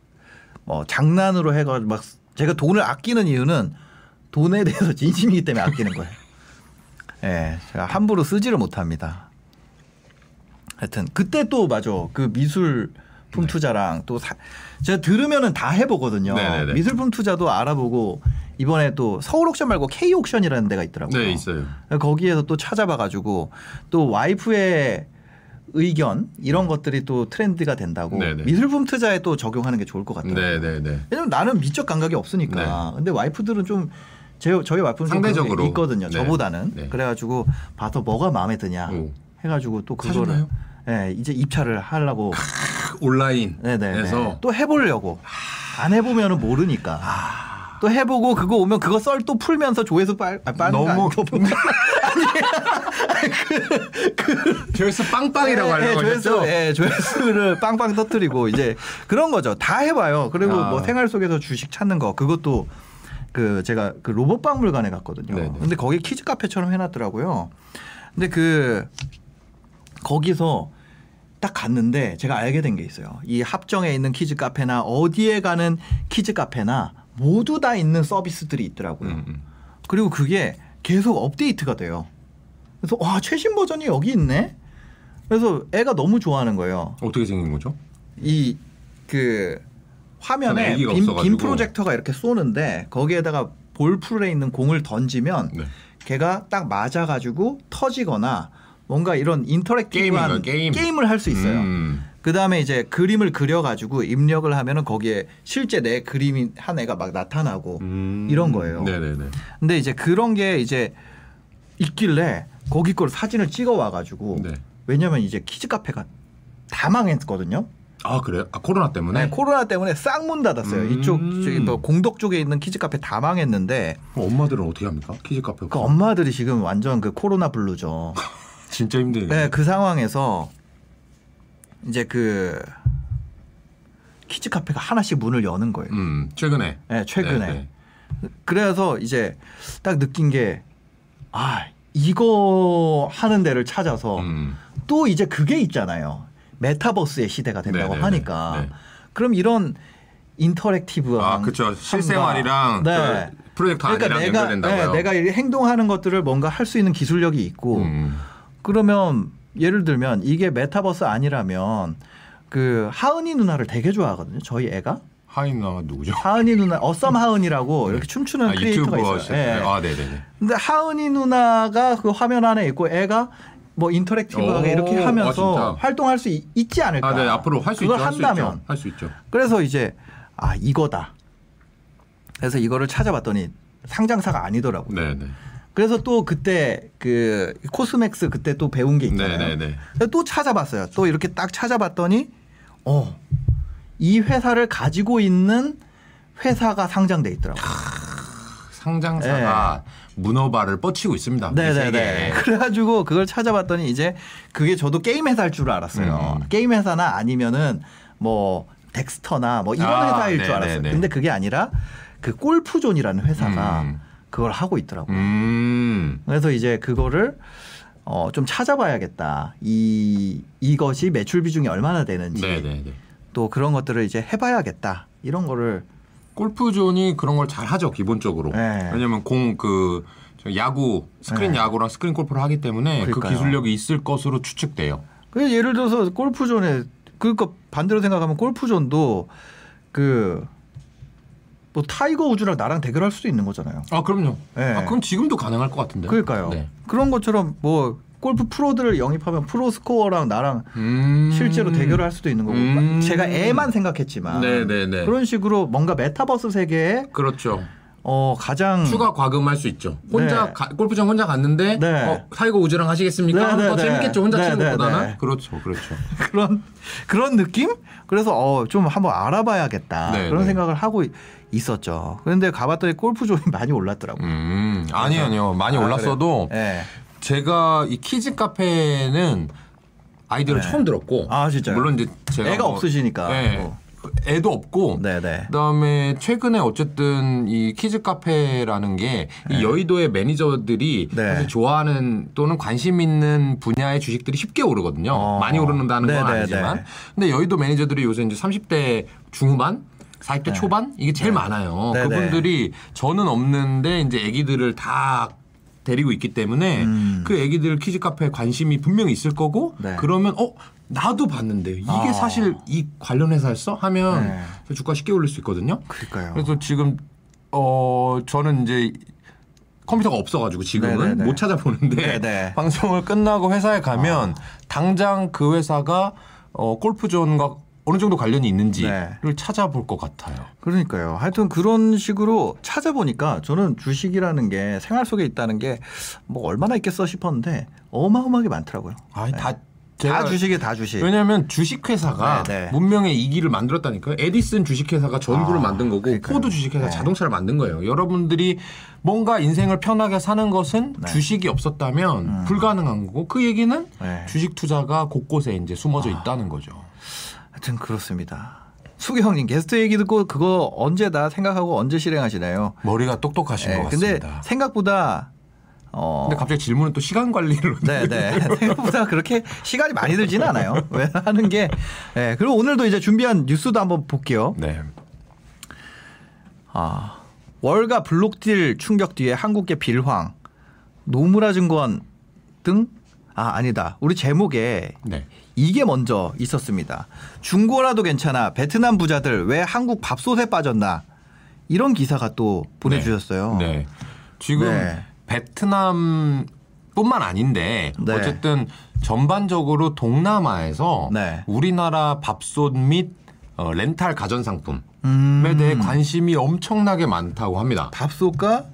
B: 뭐 장난으로 해가지고 막 제가 돈을 아끼는 이유는 돈에 대해서 진심이기 때문에 아끼는 거예요. 예, 제가 함부로 쓰지를 못합니다. 하여튼 그때 또 맞아 그 미술 품 투자랑 또 사, 제가 들으면은 다 해보거든요.
C: 네네네.
B: 미술품 투자도 알아보고 이번에 또 서울 옥션 말고 K 옥션이라는 데가 있더라고요.
C: 네 있어요.
B: 거기에서 또 찾아봐가지고 또 와이프의 의견 이런 것들이 또 트렌드가 된다고
C: 네네.
B: 미술품 투자에 또 적용하는 게 좋을 것 같아요.
C: 네네네.
B: 왜냐면 나는 미적 감각이 없으니까.
C: 네.
B: 근데 와이프들은 좀 제, 저희 와이프는 좀
C: 상대적으로.
B: 있거든요.
C: 네.
B: 저보다는.
C: 네.
B: 그래가지고 봐서 뭐가 마음에 드냐
C: 오.
B: 해가지고 또 그거를? 예, 이제 입찰을 하려고
C: 온라인에서
B: 네네. 또 해보려고 안 해보면은 모르니까.
C: 아.
B: 또 해보고 그거 오면 그거 썰 또 풀면서 조회수 빨, 아, 빠는 거
C: 너무
B: 아니고.
C: 조회수 빵빵이라고
B: 예,
C: 하려고
B: 조회수,
C: 하셨죠?
B: 예, 조회수를 빵빵 터트리고 이제 그런 거죠. 다 해봐요. 그리고
C: 아.
B: 뭐 생활 속에서 주식 찾는 거 그것도 그 제가 그 로봇 박물관에 갔거든요.
C: 네네.
B: 근데 거기 키즈 카페처럼 해놨더라고요. 근데 그 거기서 딱 갔는데 제가 알게 된 게 있어요. 이 합정에 있는 키즈 카페나 어디에 가는 키즈 카페나 모두 다 있는 서비스들이 있더라고요.
C: 음, 음.
B: 그리고 그게 계속 업데이트가 돼요. 그래서 와 최신 버전이 여기 있네. 그래서 애가 너무 좋아하는 거예요.
C: 어떻게 생긴 거죠?
B: 이 그 화면에 빔. 빔 프로젝터가 이렇게 쏘는데 거기에다가 볼 풀에 있는 공을 던지면
C: 네.
B: 걔가 딱 맞아가지고 터지거나 뭔가 이런 interactive한
C: 게임.
B: 을 할 수 있어요.
C: 음.
B: 그 다음에 이제 그림을 그려 가지고 입력을 하면은 거기에 실제 내 그림이 한 애가 막 나타나고
C: 음.
B: 이런 거예요.
C: 네네네.
B: 근데 이제 그런 게 이제 있길래 거기 걸 사진을 찍어 와 가지고
C: 네.
B: 왜냐면 이제 키즈 카페가 다 망했거든요.
C: 아 그래요? 아 코로나 때문에?
B: 네, 코로나 때문에 싹 문 닫았어요.
C: 음.
B: 이쪽 저기 뭐 공덕 쪽에 있는 키즈 카페 다 망했는데
C: 엄마들은 어떻게 합니까? 키즈 카페
B: 그 엄마들이 지금 완전 그 코로나 블루죠.
C: 진짜 힘들네.
B: 네, 그 상황에서 이제 그 키즈 카페가 하나씩 문을 여는 거예요.
C: 음 최근에.
B: 네, 최근에.
C: 네, 네.
B: 그래서 이제 딱 느낀 게 아, 이거 하는 데를 찾아서
C: 음.
B: 또 이제 그게 있잖아요. 메타버스의 시대가 된다고
C: 네네네.
B: 하니까.
C: 네.
B: 그럼 이런 interactive한
C: 아 그렇죠. 실생활이랑
B: 네.
C: 그 프로젝터
B: 그러니까 내가
C: 연결된다고요.
B: 네, 내가 이 행동하는 것들을 뭔가 할 수 있는 기술력이 있고
C: 음.
B: 그러면 예를 들면 이게 메타버스 아니라면 그 하은이 누나를 되게 좋아하거든요. 저희 애가
C: 하은이가 누구죠?
B: 하은이 누나 어썸하은이라고 이렇게 춤추는
C: 아,
B: 크리에이터가 있어요. 예.
C: 아 네 네 네.
B: 근데 하은이 누나가 그 화면 안에 있고 애가 뭐 interactive하게
C: 오,
B: 이렇게
C: 아,
B: 하면서
C: 진짜?
B: 활동할 수 있, 지 않을까.
C: 아, 네 앞으로 할 수 있죠.
B: 그걸 한다면.
C: 할 수 있죠.
B: 그래서 이제 아 이거다. 그래서 이거를 찾아봤더니 상장사가 아니더라고요.
C: 네 네.
B: 그래서 또 그때 그 코스맥스 그때 또 배운 게 있잖아요.
C: 네네네.
B: 그래서 또 찾아봤어요. 또 이렇게 딱 찾아봤더니 어, 이 회사를 가지고 있는 회사가 상장돼 있더라고요.
C: 상장사가 문어발을 뻗치고 있습니다. 이
B: 네네네.
C: 세계에.
B: 그래가지고 그걸 찾아봤더니 이제 그게 저도 게임 회사일 줄 알았어요.
C: 음.
B: 게임 회사나 아니면은 뭐 덱스터나 뭐 이런
C: 아,
B: 회사일 줄
C: 네네네.
B: 알았어요. 근데 그게 아니라 그 골프존이라는 회사가
C: 음.
B: 그걸 하고 있더라고요.
C: 음.
B: 그래서 이제 그거를 어, 좀 찾아봐야겠다. 이 이것이 매출 비중이 얼마나 되는지
C: 네네네.
B: 또 그런 것들을 이제 해봐야겠다. 이런 거를
C: 골프존이 그런 걸 잘 하죠 기본적으로.
B: 네.
C: 왜냐면 공그 야구 스크린
B: 네.
C: 야구랑 스크린 골프를 하기 때문에 그
B: 그러니까요.
C: 기술력이 있을 것으로 추측돼요.
B: 그 예를 들어서 골프존에 그러니까 반대로 생각하면 골프존도 그 뭐 타이거 우즈랑 나랑 대결할 수도 있는 거잖아요.
C: 아 그럼요.
B: 네.
C: 아 그럼 지금도 가능할 것 같은데.
B: 그러니까요.
C: 네.
B: 그런 것처럼 뭐 골프 프로들을 영입하면 프로 스코어랑 나랑
C: 음.
B: 실제로 대결을 할 수도 있는 거고
C: 음.
B: 제가 애만 생각했지만
C: 네네네.
B: 그런 식으로 뭔가 메타버스 세계에
C: 그렇죠.
B: 어 가장
C: 추가 과금할 수 있죠. 혼자
B: 네.
C: 가- 골프장 혼자 갔는데
B: 네.
C: 어, 타이거 우즈랑 하시겠습니까?
B: 네, 네,
C: 더
B: 네.
C: 재밌겠죠. 혼자
B: 네,
C: 치는
B: 네,
C: 것보다는.
B: 네.
C: 그렇죠, 그렇죠.
B: 그런 그런 느낌? 그래서 어 좀 한번 알아봐야겠다
C: 네,
B: 그런
C: 네.
B: 생각을 하고 있었죠. 그런데 가봤더니 골프존이 많이 올랐더라고요.
C: 음, 아니요, 아니요. 많이
B: 아,
C: 올랐어도?
B: 네.
C: 제가 이 키즈 카페는 아이디어를
B: 네.
C: 처음 들었고.
B: 아, 진짜요?
C: 물론 이제 제가
B: 애가
C: 뭐-
B: 없으시니까.
C: 네.
B: 뭐.
C: 애도 없고.
B: 네네.
C: 그다음에 최근에 어쨌든 이 키즈 카페라는 게 이 여의도의 매니저들이
B: 네.
C: 사실 좋아하는 또는 관심 있는 분야의 주식들이 쉽게 오르거든요.
B: 어.
C: 많이 오르는다는 건
B: 네네네.
C: 아니지만. 근데 여의도 매니저들이 요새 이제 30대 중후반 40대
B: 네.
C: 초반 이게 제일 많아요.
B: 네네.
C: 그분들이 저는 없는데 이제 아기들을 다 데리고 있기 때문에
B: 음.
C: 그 아기들 키즈 카페에 관심이 분명히 있을 거고
B: 네.
C: 그러면 어 나도 봤는데 이게
B: 아.
C: 사실 이 관련 회사였어 하면
B: 네.
C: 주가 쉽게 올릴 수 있거든요.
B: 그러니까요.
C: 그래서 지금 어 저는 이제 컴퓨터가 없어가지고 지금은
B: 네네네.
C: 못 찾아보는데
B: 네네.
C: 방송을 끝나고 회사에 가면 당장 그 회사가 어 골프존과 어느 정도 관련이 있는지를
B: 네.
C: 찾아볼 것 같아요.
B: 그러니까요. 하여튼 그런 식으로 찾아보니까 저는 주식이라는 게 생활 속에 있다는 게 뭐 얼마나 있겠어 싶었는데 어마어마하게 많더라고요.
C: 아니
B: 다다
C: 제가-
B: 주식에 다 주식.
C: 왜냐하면 주식회사가
B: 네, 네.
C: 문명의 이기를 만들었다니까요. 에디슨 주식회사가 전구를
B: 아,
C: 만든 거고
B: 그러니까요.
C: 포드 주식회사
B: 네.
C: 자동차를 만든 거예요. 여러분들이 뭔가 인생을 편하게 사는 것은
B: 네.
C: 주식이 없었다면
B: 음.
C: 불가능한 거고 그 얘기는
B: 네.
C: 주식 투자가 곳곳에 이제 숨어져 있다는 거죠.
B: 하여튼 그렇습니다. 수경님 게스트 얘기 듣고 그거 언제 다 생각하고 언제 실행하시나요?
C: 머리가 똑똑하신
B: 네,
C: 것
B: 근데
C: 같습니다.
B: 생각보다 어
C: 근데 갑자기 질문은 또 시간 관리를
B: 네네 생각보다 그렇게 시간이 많이 들지는 않아요. 왜 하는 게 네, 그리고 오늘도 이제 준비한 뉴스도 한번 볼게요.
C: 네.
B: 아 월가 블록딜 충격 뒤에 한국계 빌황 노무라 증권 등 아 아니다 우리 제목에
C: 네.
B: 이게 먼저 있었습니다. 중고라도 괜찮아. 베트남 부자들 왜 한국 밥솥에 빠졌나? 이런 기사가 또 보내주셨어요.
C: 네. 지금
B: 네.
C: 베트남 뿐만 아닌데
B: 네.
C: 어쨌든 전반적으로 동남아에서
B: 네.
C: 우리나라 밥솥 및 어, 렌탈 가전 상품에
B: 음.
C: 대해 관심이 엄청나게 많다고 합니다.
B: 밥솥과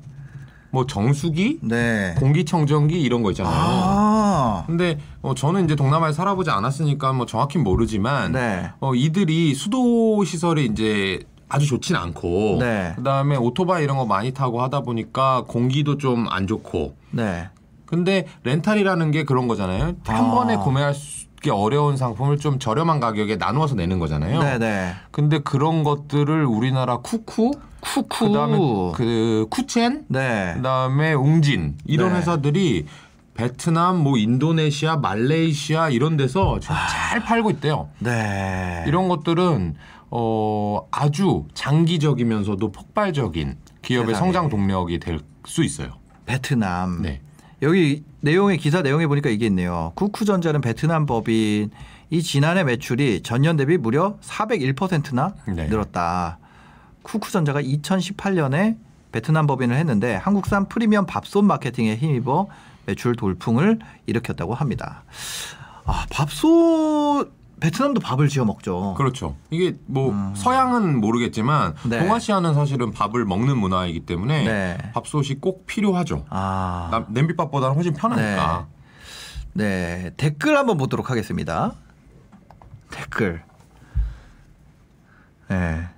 C: 뭐 정수기,
B: 네.
C: 공기청정기 이런 거 있잖아요.
B: 아.
C: 근데 어, 저는 이제 동남아에 살아보지 않았으니까 뭐 정확히 모르지만
B: 네.
C: 어, 이들이 수도 시설이 이제 아주 좋진 않고
B: 네.
C: 그다음에 오토바이 이런 거 많이 타고 하다 보니까 공기도 좀 안 좋고
B: 네.
C: 근데 렌탈이라는 게 그런 거잖아요. 한
B: 아.
C: 번에 구매할 수 있게 어려운 상품을 좀 저렴한 가격에 나누어서 내는 거잖아요.
B: 네, 네.
C: 근데 그런 것들을 우리나라 쿠쿠,
B: 쿠쿠.
C: 그다음에 그 쿠첸,
B: 네.
C: 그다음에 웅진 이런
B: 네.
C: 회사들이 베트남, 뭐 인도네시아, 말레이시아 이런 데서 지금 잘 팔고 있대요.
B: 네.
C: 이런 것들은 어 아주 장기적이면서도 폭발적인 기업의
B: 세상에.
C: 성장 동력이 될 수 있어요.
B: 베트남.
C: 네.
B: 여기 내용에 기사 내용에 보니까 이게 있네요. 쿠쿠전자는 베트남 법인 이 지난해 매출이 전년 대비 무려 401%나
C: 네.
B: 늘었다. 쿠쿠전자가 2018년에 베트남 법인을 했는데 한국산 프리미엄 밥솥 마케팅에 힘입어 매출 돌풍을 일으켰다고 합니다. 아, 밥솥 베트남도 밥을 지어 먹죠.
C: 그렇죠. 이게 뭐 서양은 모르겠지만
B: 음. 네.
C: 동아시아는 사실은 밥을 먹는 문화이기 때문에
B: 네.
C: 밥솥이 꼭 필요하죠.
B: 아.
C: 남- 냄비밥보다는 훨씬 편하니까.
B: 네, 댓글 한번 보도록 하겠습니다. 댓글. 네.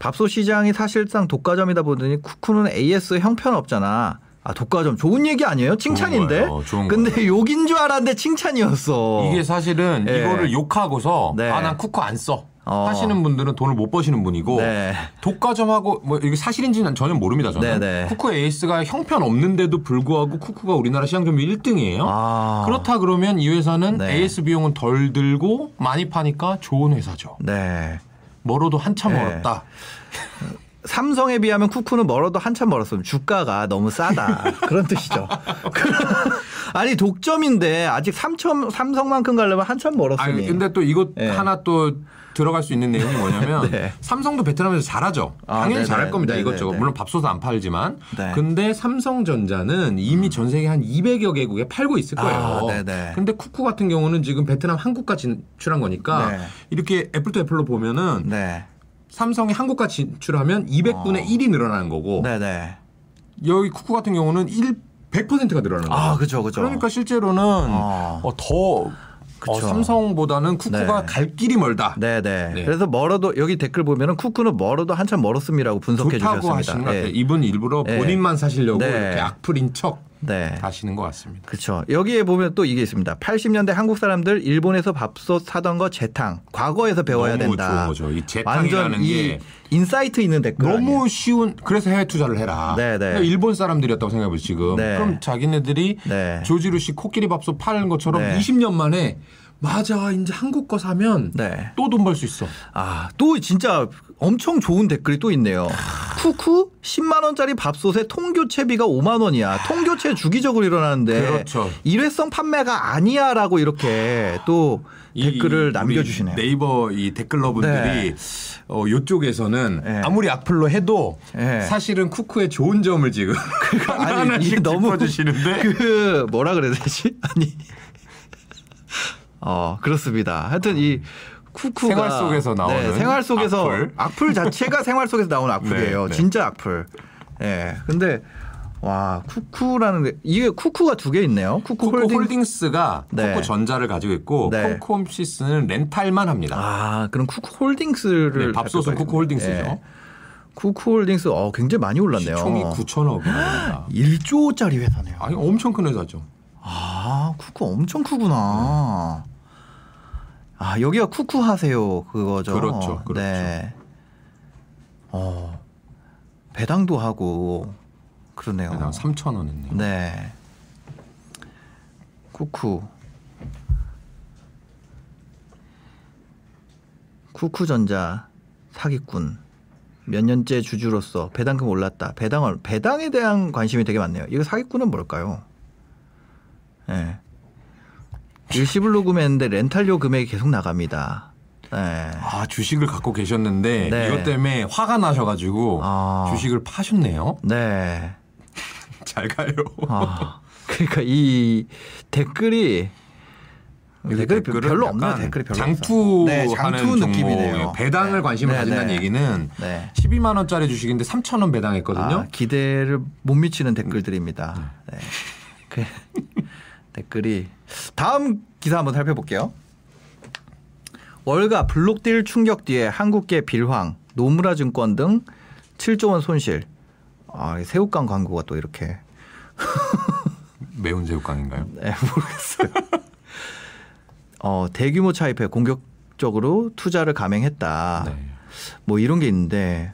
B: 밥솥 시장이 사실상 독과점이다 보더니 쿠쿠는 AS 형편없잖아. 아, 독과점 좋은 얘기 아니에요? 칭찬인데.
C: 거예요, 좋은
B: 근데 욕인 줄 알았는데 칭찬이었어.
C: 이게 사실은
B: 예.
C: 이거를 욕하고서
B: 네.
C: 아난 쿠쿠 안 써.
B: 어.
C: 하시는 분들은 돈을 못 버시는 분이고
B: 네.
C: 독과점하고 뭐 이게 사실인지는 전혀 모릅니다 저는.
B: 네, 네.
C: 쿠쿠 에이스가 형편 없는데도 불구하고 쿠쿠가 우리나라 시장 점유 1등이에요.
B: 아.
C: 그렇다 그러면 이 회사는
B: 네.
C: AS 비용은 덜 들고 많이 파니까 좋은 회사죠.
B: 네.
C: 멀어도 한참
B: 네.
C: 멀었다.
B: 삼성에 비하면 쿠쿠는 멀어도 한참 멀었으면 주가가 너무 싸다 그런 뜻이죠. 아니 독점인데 아직 삼천 삼성만큼 가려면 한참 멀었으니.
C: 아니 근데 또 이것
B: 네.
C: 하나 또 들어갈 수 있는 내용이 뭐냐면
B: 네.
C: 삼성도 베트남에서 잘하죠.
B: 아,
C: 당연히
B: 네네.
C: 잘할 겁니다.
B: 네네,
C: 이것저것.
B: 네.
C: 물론 밥솥은 안 팔지만.
B: 네.
C: 근데 삼성전자는 이미 전 세계 한 200여 개국에 팔고 있을 거예요.
B: 아, 네네.
C: 근데 쿠쿠 같은 경우는 지금 베트남 한국가 진출한 거니까
B: 네.
C: 이렇게 애플 또 애플로 보면은
B: 네.
C: 삼성이 한국가 진출하면 200분의 1이 늘어나는 거고
B: 어. 네네.
C: 여기 쿠쿠 같은 경우는 1 100%가 늘어나는 거예요.
B: 아 그죠 그죠.
C: 그러니까 실제로는
B: 아.
C: 어, 더
B: 그쵸.
C: 어, 삼성보다는 쿠쿠가
B: 네.
C: 갈 길이 멀다.
B: 네 네.
C: 네.
B: 그래서 멀어도 여기 댓글 보면은 쿠쿠는 멀어도 한참 멀었음이라고 분석해
C: 좋다고
B: 주셨습니다.
C: 하시는 것 같아요.
B: 네.
C: 이분 일부러
B: 네.
C: 본인만 사시려고
B: 네.
C: 이렇게 악플인 척
B: 네.
C: 하시는 것 같습니다.
B: 그렇죠. 여기에 보면 또 이게 있습니다. 80년대 한국 사람들 일본에서 밥솥 사던 거 재탕. 과거에서 배워야
C: 너무
B: 된다.
C: 좋은 거죠. 이 재탕이라는 게
B: insight 있는 댓글
C: 너무
B: 아니에요?
C: 쉬운 그래서 해외 투자를 해라.
B: 네, 네.
C: 그러니까 일본 사람들이었다고 생각해 보세요 지금.
B: 네.
C: 그럼 자기네들이
B: 네.
C: 조지루시 코끼리 밥솥 파는 것처럼
B: 네.
C: 20년 만에 맞아 이제 한국 거 사면
B: 네.
C: 또 돈 벌 수 있어.
B: 아, 또 진짜 엄청 좋은 댓글이 또 있네요. 쿠쿠 10만 원짜리 밥솥에 통교체비가 5만 원이야. 통교체 주기적으로 일어나는데
C: 그렇죠.
B: 일회성 판매가 아니야라고 이렇게 또
C: 이-
B: 댓글을 남겨주시네요.
C: 네이버 이 댓글러분들이 어, 요쪽에서는
B: 네.
C: 아무리 악플로 해도
B: 네.
C: 사실은 쿠쿠의 좋은 점을 지금 하나씩
B: 이게 너무
C: 짚어주시는데
B: 그 뭐라 그래야 되지? 아니 어 그렇습니다. 하여튼 이 쿠쿠가
C: 생활 속에서 나오는
B: 네, 생활 속에서
C: 악플.
B: 악플. 자체가 생활 속에서 나오는 악플이에요.
C: 네, 네.
B: 진짜 악플. 예. 근데 와 쿠쿠라는 게 이게 쿠쿠가 두 개 있네요. 쿠쿠,
C: 쿠쿠
B: 홀딩.
C: 홀딩스가
B: 네.
C: 쿠쿠 전자를 가지고 있고
B: 네.
C: 쿠쿠홈시스는 렌탈만 합니다.
B: 아 그럼 쿠쿠 홀딩스를
C: 네, 밥솥은 쿠쿠 홀딩스죠.
B: 예. 쿠쿠 홀딩스 어 굉장히 많이 올랐네요.
C: 시총이 9천억 원입니다.
B: 1조짜리 회사네요.
C: 아니 엄청 큰 회사죠.
B: 아, 쿠쿠 엄청 크구나. 아, 여기가 쿠쿠 하세요. 그거죠.
C: 그렇죠, 그렇죠.
B: 네. 어, 배당도 하고, 그러네요.
C: 한 3천 원 했네요.
B: 네. 쿠쿠. 쿠쿠전자 사기꾼. 몇 년째 주주로서 배당금 올랐다. 배당을 배당에 대한 관심이 되게 많네요. 이거 사기꾼은 뭘까요? 예. 네. 일시불로 구매했는데 렌탈료 금액이 계속 나갑니다. 네.
C: 아 주식을 갖고 계셨는데
B: 네.
C: 이것 때문에 화가 나셔가지고
B: 아.
C: 주식을 파셨네요.
B: 네.
C: 잘 가요.
B: 아, 그러니까 이 댓글이 댓글이 별로.
C: 약간
B: 댓글이 별로
C: 장투.
B: 네, 장투
C: 하는
B: 느낌이네요.
C: 종목, 배당을 관심을
B: 네,
C: 가진다는
B: 네.
C: 얘기는
B: 네.
C: 12만 원짜리 주식인데 3천 원 배당했거든요.
B: 아, 기대를 못 미치는 댓글들입니다. 네. 그, 댓글이 다음 기사 한번 살펴볼게요. 월가 block deal 충격 뒤에 한국계 빌황, 노무라 증권 등 7조 원 손실. 아, 새우깡 광고가 또 이렇게
C: 매운 새우깡인가요?
B: 네, 모르겠어요. 어, 대규모 차입해 공격적으로 투자를 감행했다.
C: 네.
B: 뭐 이런 게 있는데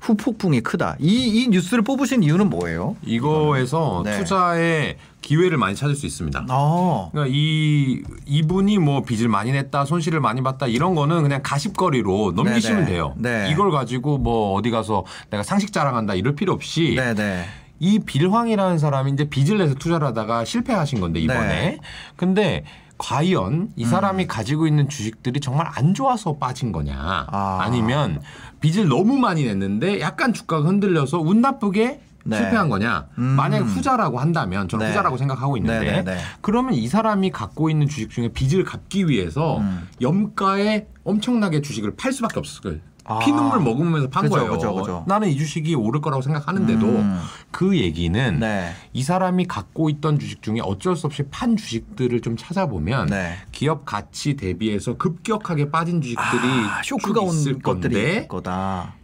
B: 후폭풍이 크다. 이, 이 뉴스를 뽑으신 이유는 뭐예요?
C: 이거에서
B: 네.
C: 투자의 기회를 많이 찾을 수 있습니다.
B: 어.
C: 그러니까 이 이분이 뭐 빚을 많이 냈다, 손실을 많이 봤다 이런 거는 그냥 가십거리로 넘기시면
B: 네네.
C: 돼요.
B: 네.
C: 이걸 가지고 뭐 어디 가서 내가 상식 자랑한다 이럴 필요 없이
B: 네네.
C: 이 빌황이라는 사람이 이제 빚을 내서 투자를 하다가 실패하신 건데 이번에.
B: 네.
C: 근데 과연 이 사람이 가지고 있는 주식들이 정말 안 좋아서 빠진 거냐
B: 아.
C: 아. 니면 빚을 너무 많이 냈는데 약간 주가가 흔들려서 운 나쁘게
B: 네.
C: 실패한 거냐
B: 음.
C: 만약에 후자라고 한다면 저는
B: 네.
C: 후자라고 생각하고 있는데
B: 네, 네, 네.
C: 그러면 이 사람이 갖고 있는 주식 중에 빚을 갚기 위해서
B: 음.
C: 염가에 엄청나게 주식을 팔 수밖에 없었어요.
B: 아.
C: 피눈물 먹으면서 판
B: 그죠,
C: 거예요.
B: 그죠, 그죠.
C: 나는 이 주식이 오를 거라고 생각하는데도
B: 음.
C: 그 얘기는
B: 네.
C: 이 사람이 갖고 있던 주식 중에 어쩔 수 없이 판 주식들을 좀 찾아보면
B: 네.
C: 기업 가치 대비해서 급격하게 빠진 주식들이
B: 아, 쇼크가
C: 있을
B: 것들이
C: 건데
B: 거다.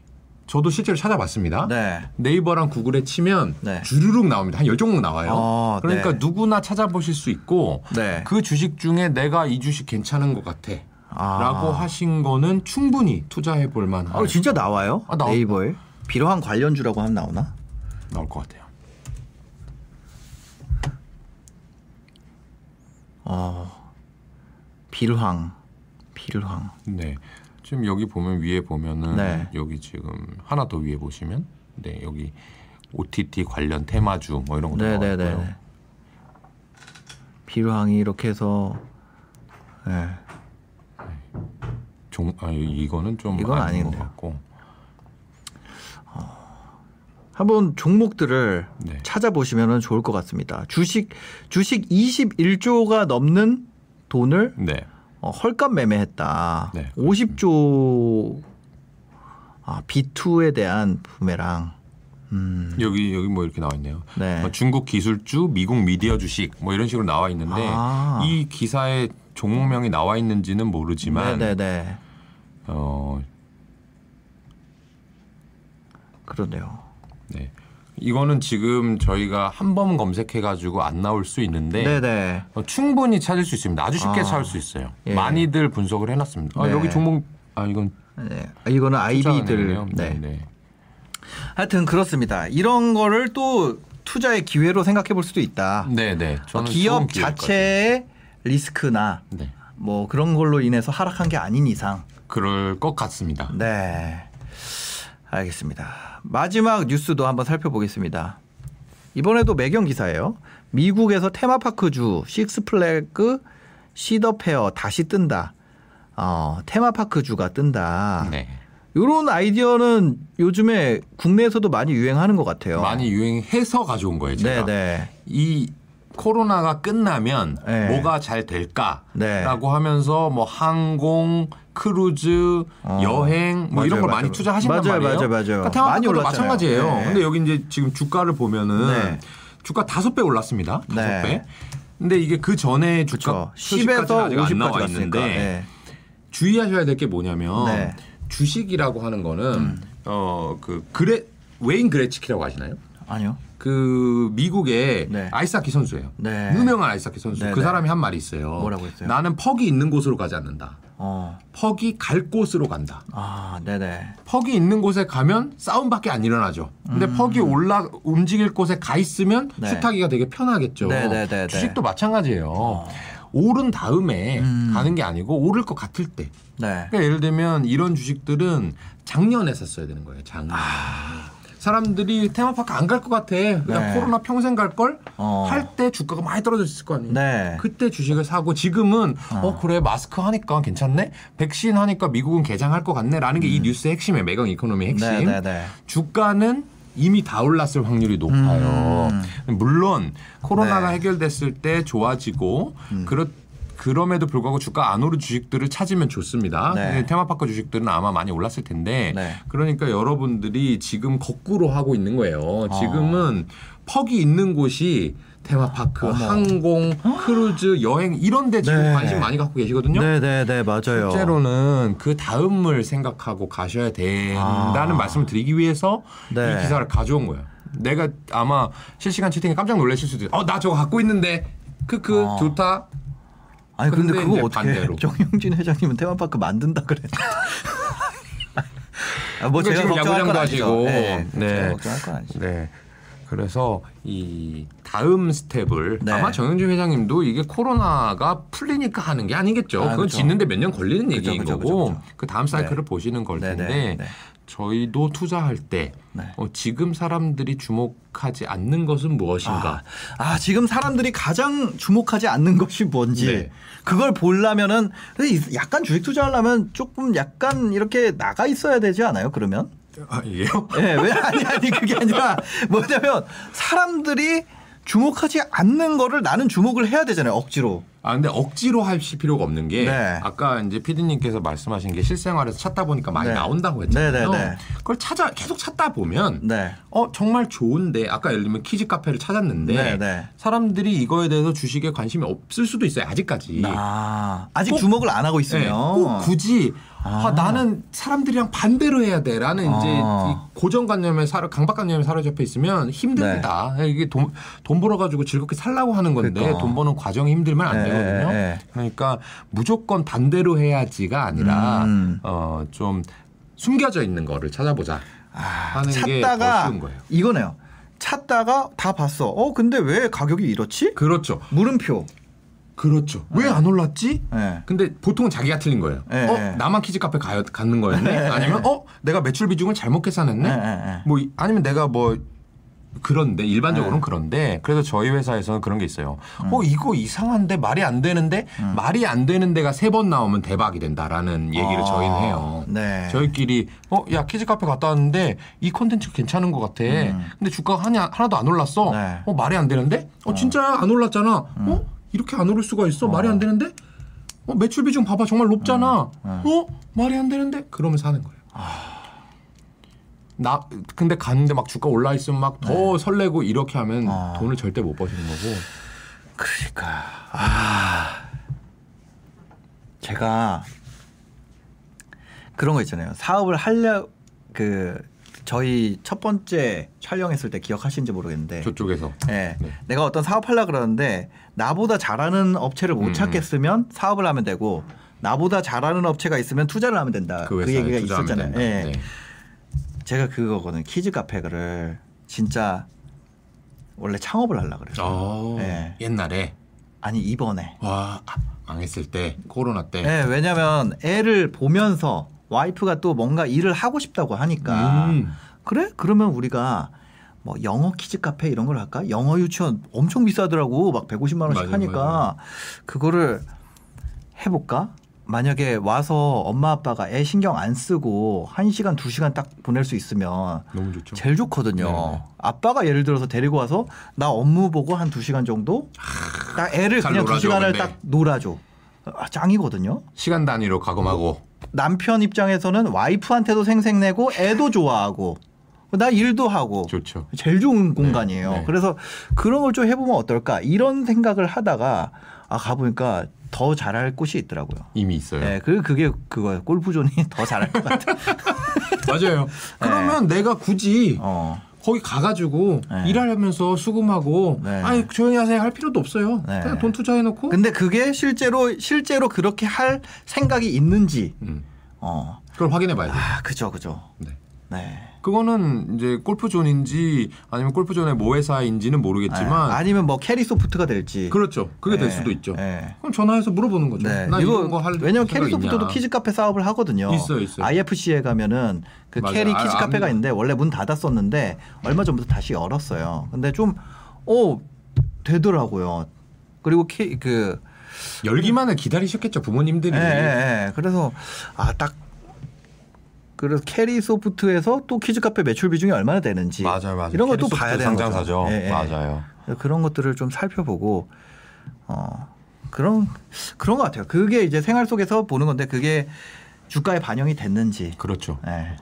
C: 저도 실제로 찾아봤습니다.
B: 네.
C: 네이버랑 구글에 치면
B: 네.
C: 주르륵 나옵니다. 한 열 종목 나와요.
B: 어,
C: 그러니까
B: 네.
C: 누구나 찾아보실 수 있고
B: 네.
C: 그 주식 중에 내가 이 주식 괜찮은 것 같아.
B: 아.
C: 라고 하신 거는 충분히 투자해 볼 만한
B: 아, 진짜 나와요?
C: 아, 나와.
B: 네이버에 비로한 관련주라고 하면 나오나?
C: 나올 것 같아요.
B: 어. 빌황. 빌황.
C: 네. 지금 여기 보면 위에 보면은
B: 네.
C: 여기 지금 하나 더 위에 보시면 네, 여기 OTT 관련 테마주 뭐 이런 거 나와
B: 네네네.
C: 있고요.
B: 빌황이 이렇게 해서 네.
C: 종, 아, 이거는 좀
B: 이건
C: 아닌. 것 같고.
B: 한번 종목들을
C: 네.
B: 찾아보시면 좋을 것 같습니다. 주식 주식 21조가 넘는 돈을
C: 네.
B: 어, 헐값 매매했다.
C: 네,
B: 50조 아, B2에 대한 부메랑. 음.
C: 여기 여기 뭐 이렇게 나와 있네요.
B: 네.
C: 뭐 중국 기술주, 미국 미디어 주식 뭐 이런 식으로 나와 있는데
B: 아.
C: 이 기사에 종목명이 나와 있는지는 모르지만
B: 네네네.
C: 어,
B: 그러네요.
C: 네. 이거는 지금 저희가 한 번 검색해 가지고 안 나올 수 있는데
B: 네네.
C: 어, 충분히 찾을 수 있습니다. 아주 쉽게
B: 아.
C: 찾을 수 있어요.
B: 예.
C: 많이들 분석을 해놨습니다. 아,
B: 네.
C: 여기 종목 아 이건
B: 네. 이거는 아이비들.
C: 네.
B: 네.
C: 네.
B: 하여튼 그렇습니다. 이런 거를 또 투자의 기회로 생각해 볼 수도 있다.
C: 네, 네. 좋은
B: 기업 자체의 리스크나.
C: 네.
B: 뭐 그런 걸로 인해서 하락한 게 아닌 이상
C: 그럴 것 같습니다.
B: 네. 알겠습니다. 마지막 뉴스도 한번 살펴보겠습니다. 이번에도 매경 기사예요. 미국에서 테마파크주 식스플래그 시더페어 다시 뜬다. 어, 테마파크주가 뜬다.
C: 네.
B: 이런 아이디어는 요즘에 국내에서도 많이 유행하는 것 같아요.
C: 많이 유행해서 가져온 거예요, 제가.
B: 네네.
C: 이 코로나가 끝나면
B: 네.
C: 뭐가 잘 될까라고
B: 네.
C: 하면서 뭐 항공, 크루즈,
B: 어.
C: 여행 뭐 이런
B: 맞아요,
C: 걸 많이
B: 맞아요.
C: 투자하신단
B: 맞아요,
C: 말이에요.
B: 맞아요, 맞아요.
C: 그러니까
B: 많이 올랐잖아요.
C: 마찬가지예요.
B: 네.
C: 근데 여기 이제 지금 주가를 보면은
B: 네.
C: 주가 다섯 배 올랐습니다. 다섯
B: 네.
C: 배. 근데 이게 그 전에 주가.
B: 10에서
C: 아직 안
B: 50까지
C: 나와. 있는데
B: 네.
C: 주의하셔야 될 게 뭐냐면
B: 네. 음.
C: 주식이라고 하는 거는 어그 그레 웨인 그레치키라고 아시나요?
B: 아니요.
C: 그 미국의
B: 네.
C: 아이스하키 선수예요.
B: 네.
C: 유명한 아이스하키 선수.
B: 네,
C: 그
B: 네.
C: 사람이 한 말이 있어요.
B: 뭐라고 했어요?
C: 나는 퍽이 있는 곳으로 가지 않는다.
B: 어.
C: 퍽이 갈 곳으로 간다.
B: 아, 네네.
C: 퍽이 있는 곳에 가면 싸움밖에 안 일어나죠. 근데 퍽이 올라 움직일 곳에 가 있으면
B: 음. 네.
C: 수타기가 되게 편하겠죠.
B: 네, 네, 네, 네.
C: 주식도 마찬가지예요. 오른 다음에
B: 음.
C: 가는 게 아니고 오를 것 같을 때.
B: 네.
C: 그러니까 예를 들면 이런 주식들은 작년에 샀어야 되는 거예요. 작년. 사람들이 테마파크 안 갈 것 같아. 그냥
B: 아. 네.
C: 코로나 평생 갈 걸.
B: 어.
C: 할 때 주가가 많이 떨어졌을 거 아니에요.
B: 네.
C: 그때 주식을 사고 지금은 어. 그래 마스크 하니까 괜찮네. 백신 하니까 미국은 개장할 것 같네라는 게 이 뉴스의 핵심이에요. 매경 이코노미 핵심.
B: 음. 네, 네, 네.
C: 주가는 이미 다 올랐을 확률이 높아요. 물론 코로나가
B: 네.
C: 해결됐을 때 좋아지고 그렇 그럼에도 불구하고 주가 안 오른 주식들을 찾으면 좋습니다.
B: 네.
C: 근데 테마파크 주식들은 아마 많이 올랐을 텐데
B: 네.
C: 그러니까 여러분들이 지금 거꾸로 하고 있는 거예요.
B: 아.
C: 지금은 퍽이 있는 곳이 테마파크,
B: 어머.
C: 항공, 크루즈, 여행 이런 데 지금
B: 네.
C: 관심 많이 갖고 계시거든요.
B: 네 네 네 맞아요.
C: 실제로는 그 다음을 생각하고 가셔야 된다는
B: 아.
C: 말씀을 드리기 위해서
B: 네.
C: 이 기사를 가져온 거예요. 내가 아마 실시간 채팅에 깜짝 놀라실 수도 있어요. 어, 나 저거 갖고 있는데. 크크
B: 어.
C: 좋다.
B: 아니 근데,
C: 근데
B: 그거 어떻게
C: 반대로.
B: 정영진 회장님은 테마파크 만든다 그랬는데. 아, 뭐
C: 그러니까
B: 제가
C: 지금
B: 걱정할
C: 야구장도
B: 건 아니죠.
C: 하시고.
B: 네.
C: 네.
B: 제가 걱정할 건 아니죠.
C: 네. 그래서 이 다음 스텝을
B: 네.
C: 아마 정영진 회장님도 이게 코로나가 풀리니까 하는 게 아니겠죠.
B: 아,
C: 그건
B: 그죠.
C: 짓는데 몇 년 걸리는
B: 그죠,
C: 얘기인
B: 그죠,
C: 거고.
B: 그
C: 다음 사이클을
B: 네.
C: 보시는 걸
B: 네,
C: 텐데
B: 네, 네.
C: 저희도 투자할 때
B: 네.
C: 어, 지금 사람들이 주목하지 않는 것은 무엇인가?
B: 아, 아, 지금 사람들이 가장 주목하지 않는 것이 뭔지
C: 네.
B: 그걸 보려면은 약간 주식 투자하려면 조금 약간 이렇게 나가 있어야 되지 않아요? 그러면?
C: 아, 이게요?
B: 예, 왜 아니 아니 그게 아니라 뭐냐면 사람들이 주목하지 않는 거를 나는 주목을 해야 되잖아요. 억지로.
C: 아 근데 억지로 하실 필요가 없는 게
B: 네.
C: 아까 이제 피디님께서 말씀하신 게 실생활에서 찾다 보니까 많이
B: 네.
C: 나온다고 했잖아요.
B: 네, 네, 네.
C: 그걸 찾아 계속 찾다 보면
B: 네.
C: 어 정말 좋은데 아까 예를 들면 키즈 카페를 찾았는데
B: 네, 네.
C: 사람들이 이거에 대해서 주식에 관심이 없을 수도 있어요 아직까지.
B: 아, 아직
C: 꼭-
B: 주목을 안 하고
C: 네,
B: 있으면
C: 꼭 굳이 아,
B: 아.
C: 나는 사람들이랑 반대로 해야 돼라는 이제
B: 아.
C: 이 고정관념에 사로 강박관념에 사로잡혀 있으면 힘듭니다. 이게 돈, 돈 벌어가지고 즐겁게 살라고 하는 건데
B: 네. 그러니까.
C: 돈 버는 과정이 힘들면 안
B: 네,
C: 되거든요.
B: 네.
C: 그러니까 무조건 반대로 해야지가 아니라
B: 음.
C: 어, 좀 숨겨져 있는 거를 찾아보자
B: 아,
C: 하는 게더
B: 찾다가
C: 쉬운 거예요.
B: 이거네요. 찾다가 다 봤어. 어, 근데 왜 가격이 이렇지?
C: 그렇죠.
B: 물음표.
C: 그렇죠. 왜 안 올랐지?
B: 네.
C: 근데 보통은 자기가 틀린 거예요.
B: 네,
C: 어,
B: 네.
C: 나만 키즈 카페 가요, 갔는 거였네?
B: 네,
C: 아니면 어, 내가 매출 비중을 잘못 계산했네?
B: 네, 네, 네.
C: 뭐 이- 아니면 내가 뭐 그런데 일반적으로는
B: 네.
C: 그런데 그래서 저희 회사에서는 그런 게 있어요.
B: 음.
C: 어 이거 이상한데 말이 안 되는데 말이 안 되는데가 세 번 나오면 대박이 된다라는 얘기를
B: 아,
C: 저희는 해요.
B: 네.
C: 저희끼리 어 야 키즈 카페 갔다 왔는데 이 콘텐츠 괜찮은 것 같아. 근데 주가가 하나, 하나도 안 올랐어.
B: 음. 네.
C: 어 말이 안 되는데? 어 진짜 안 올랐잖아.
B: 음.
C: 어 이렇게 안 오를 수가 있어? 말이 안 되는데? 어 매출 비중 봐봐 정말 높잖아.
B: 음.
C: 어 말이 안 되는데? 그러면서 하는 거예요.
B: 아.
C: 나 근데 갔는데 막 주가 올라 있으면 막더 설레고 이렇게 하면
B: 네. 아.
C: 돈을 절대 못 버시는 거고.
B: 그러니까 아 제가 그런 거 있잖아요. 사업을 하려 그 저희 첫 번째 촬영했을 때 기억하시는지 모르겠는데
C: 저쪽에서
B: 예.
C: 네.
B: 내가 어떤 사업 하려 그러는데 나보다 잘하는 업체를 못
C: 음.
B: 찾겠으면 사업을 하면 되고 나보다 잘하는 업체가 있으면 투자를 하면 된다.
C: 그
B: 그, 얘기가 있었잖아요. 예.
C: 네.
B: 제가 그거거든. 키즈 카페를 진짜 원래 창업을 하려 그랬어요.
C: 어,
B: 네.
C: 옛날에
B: 아니 이번에.
C: 와 아, 망했을 때 코로나 때.
B: 네, 왜냐면 애를 보면서 와이프가 또 뭔가 일을 하고 싶다고 하니까
C: 음.
B: 그래? 그러면 우리가 뭐 영어 키즈 카페 이런 걸 할까? 영어 유치원 엄청 비싸더라고. 막 150만 원씩
C: 맞아요,
B: 하니까
C: 맞아요.
B: 그거를 해 볼까? 만약에 와서 엄마 아빠가 애 신경 안 쓰고 1시간, 2시간 딱 보낼 수 있으면
C: 너무 좋죠.
B: 제일 좋거든요.
C: 네네.
B: 아빠가 예를 들어서 데리고 와서 나 업무 보고 한 2시간 정도 딱 애를
C: 잘
B: 그냥
C: 놀아줘,
B: 2시간을
C: 근데.
B: 딱 놀아줘. 아, 짱이거든요.
C: 시간 단위로 과금하고
B: 남편 입장에서는 와이프한테도 생색내고 애도 좋아하고 나 일도 하고
C: 좋죠.
B: 제일 좋은 공간이에요.
C: 네.
B: 그래서 그런 걸 좀 해보면 어떨까 이런 생각을 하다가 아 가보니까 더 잘할 곳이 있더라고요.
C: 이미 있어요.
B: 네, 그 그게 그거예요. 골프존이 더 잘할 것 같아.
C: 맞아요. 그러면 내가 굳이
B: 어,
C: 거기 가가지고
B: 네.
C: 일하면서 수금하고
B: 네.
C: 아니 조용히 하세요 할 필요도 없어요.
B: 네.
C: 그냥 돈 투자해놓고.
B: 근데 그게 실제로 실제로 그렇게 할 생각이 있는지
C: 음,
B: 어,
C: 그걸 확인해봐야 돼.
B: 아 그죠 그죠.
C: 네.
B: 네.
C: 그거는 이제 골프존인지 아니면 골프존의 모 회사인지는 모르겠지만
B: 네. 아니면 뭐 캐리 소프트가 될지.
C: 그렇죠. 그게 될
B: 네.
C: 수도 있죠.
B: 네.
C: 그럼 전화해서 물어보는 거죠.
B: 네.
C: 나
B: 이거
C: 이런 거할
B: 왜냐면 캐리 소프트도. 키즈 카페 사업을 하거든요.
C: 있어요, 있어요.
B: IFC에 가면은 그
C: 맞아요.
B: 캐리
C: 아,
B: 키즈
C: 압니다.
B: 카페가 있는데 원래 문 닫았었는데 얼마 전부터 다시 열었어요. 근데 좀 어, 되더라고요. 그리고 키, 그
C: 열기만을 기다리셨겠죠 부모님들이.
B: 예, 예, 예. 그래서 아 딱 그래서 캐리 소프트에서 또 키즈 카페 매출 비중이 얼마나 되는지
C: 맞아요, 맞아요.
B: 이런 것도 봐야 되는
C: 상장사죠.
B: 예, 예.
C: 맞아요.
B: 그런 것들을 좀 살펴보고 어 그런 그런 것 같아요. 그게 이제 생활 속에서 보는 건데 그게 주가에 반영이 됐는지,
C: 그렇죠.
B: 예.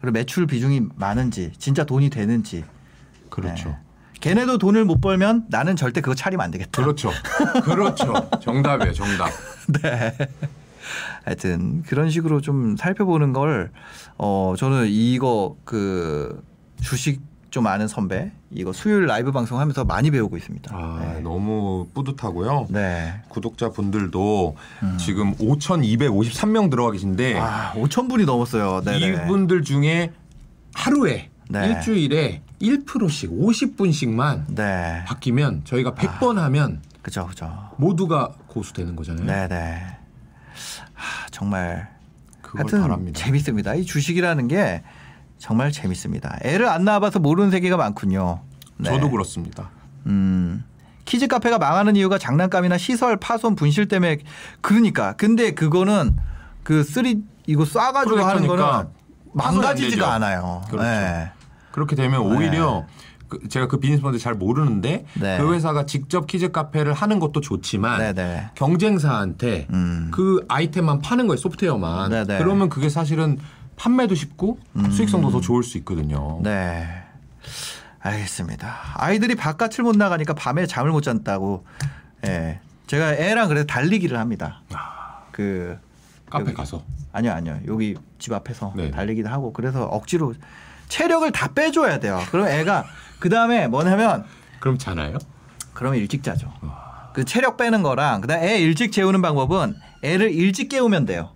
B: 그리고 매출 비중이 많은지, 진짜 돈이 되는지.
C: 그렇죠.
B: 예. 걔네도 돈을 못 벌면 나는 절대 그거 차리면 안 되겠다.
C: 그렇죠. 그렇죠. 정답이에요, 정답.
B: 네. 하여튼 그런 식으로 좀 살펴보는 걸 어 저는 이거 그 주식 좀 아는 선배 이거 수요일 라이브 방송하면서 많이 배우고 있습니다.
C: 아,
B: 네.
C: 너무 뿌듯하고요.
B: 네.
C: 구독자 분들도 지금 5,253명 들어가 계신데
B: 아, 5천 분이 넘었어요. 네.
C: 이분들 중에 하루에
B: 네.
C: 일주일에 1%씩 50분씩만
B: 네.
C: 바뀌면 저희가 100번 하면
B: 그죠, 그죠.
C: 모두가 고수 되는 거잖아요.
B: 네, 네. 하, 정말
C: 그걸
B: 하여튼
C: 바랍니다.
B: 재밌습니다. 이 주식이라는 게 정말 재밌습니다. 애를 안 낳아봐서 모르는 세계가 많군요. 네.
C: 저도 그렇습니다.
B: 음. 키즈 카페가 망하는 이유가 장난감이나 시설 파손 분실 때문에 그러니까 근데 그거는 그 쓰리 이거 쏴가지고 하는
C: 프로젝터니까
B: 거는 망가지지가
C: 되죠.
B: 않아요.
C: 그렇죠.
B: 네.
C: 그렇게 되면 오히려 그 제가 그 비즈니스 모델 잘 모르는데
B: 네.
C: 그 회사가 직접 키즈 카페를 하는 것도 좋지만
B: 네네.
C: 경쟁사한테
B: 음.
C: 그 아이템만 파는 거예요 소프트웨어만
B: 네네.
C: 그러면 그게 사실은 판매도 쉽고 수익성도 더 좋을 수 있거든요.
B: 음. 네. 알겠습니다. 아이들이 바깥을 못 나가니까 밤에 잠을 못 잔다고. 예. 제가 애랑 그래서 달리기를 합니다. 그
C: 카페
B: 여기-
C: 가서
B: 아니요, 아니요. 여기 집 앞에서
C: 네.
B: 달리기도 하고 그래서 억지로 체력을 다 빼줘야 돼요. 그럼 애가 그 다음에 뭐냐면
C: 그럼 자나요?
B: 그러면 일찍 자죠. 그 체력 빼는 거랑 그다음 애 일찍 재우는 방법은 애를 일찍 깨우면 돼요.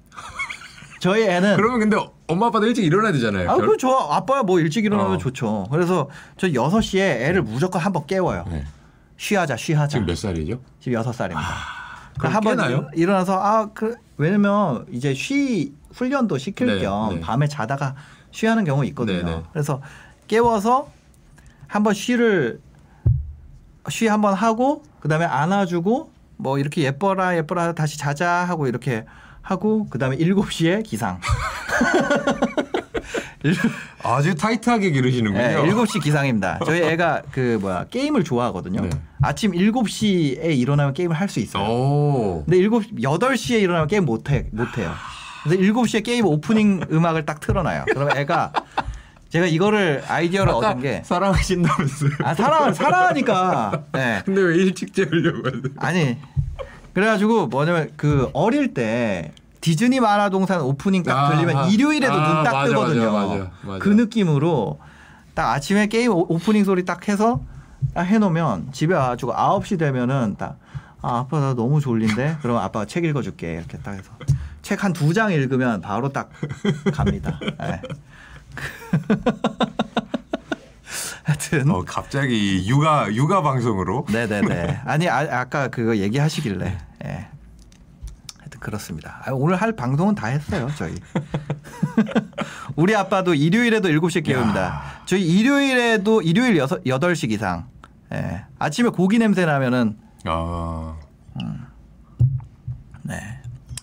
B: 저희 애는
C: 그러면 근데 엄마 아빠도 일찍 일어나야 되잖아요.
B: 아,
C: 결-
B: 그 좋아. 아빠야 뭐 일찍 일어나면
C: 어.
B: 좋죠. 그래서 저 6시에 애를 무조건 한번 깨워요.
C: 네.
B: 쉬하자, 쉬하자.
C: 지금 몇 살이죠?
B: 지금 6살입니다.
C: 그럼
B: 한번
C: 깨나요?
B: 일- 일어나서 아, 그 왜냐면 이제 쉬 훈련도 시킬
C: 네,
B: 겸
C: 네.
B: 밤에 자다가 쉬하는 경우 있거든요.
C: 네, 네.
B: 그래서 깨워서 한번 쉬를 쉬 한번 하고 그다음에 안아주고 뭐 이렇게 예뻐라 예뻐라 다시 자자 하고 이렇게 하고 그다음에 7시에 기상.
C: 아주 타이트하게 기르시는군요.
B: 네, 7시 기상입니다. 저희 애가 그 뭐야 게임을 좋아하거든요.
C: 네.
B: 아침 7시에 일어나면 게임을 할 수 있어요.
C: 오.
B: 근데 7 8시에 일어나면 게임 못 해. 못 해요. 그래서 7시에 게임 오프닝 음악을 딱 틀어 놔요. 그러면 애가 제가 이거를 아이디어를 얻은 게
C: 사랑하신다면서요?
B: 아, 사랑 사랑하니까. 네.
C: 근데 왜 일찍 재우려고 하세요?
B: 아니. 그래 가지고 뭐냐면 그 어릴 때 디즈니 만화 동산 오프닝 딱
C: 아,
B: 들리면
C: 아.
B: 일요일에도
C: 아,
B: 눈딱
C: 맞아,
B: 뜨거든요.
C: 맞아, 맞아, 맞아.
B: 그 느낌으로 딱 아침에 게임 오- 오프닝 소리 딱 해서 딱 해놓으면 집에 와가지고 9시 되면은 딱 아, 아빠 나 너무 졸린데? 그럼 아빠가 책 읽어줄게. 이렇게 딱 해서 책 한 두 장 읽으면 바로 딱 갑니다. 네. 하여튼.
C: 어, 갑자기 육아 육아 방송으로
B: 네네네. 아니 아, 아까 그거 얘기하시길래. 예. 하여튼 그렇습니다. 아, 오늘 할 방송은 다 했어요 저희. 우리 아빠도 일요일에도 7시에 깨웁니다. 저희 일요일에도 일요일 6, 8시 이상. 예. 아침에 고기 냄새 나면은
C: 아
B: 네.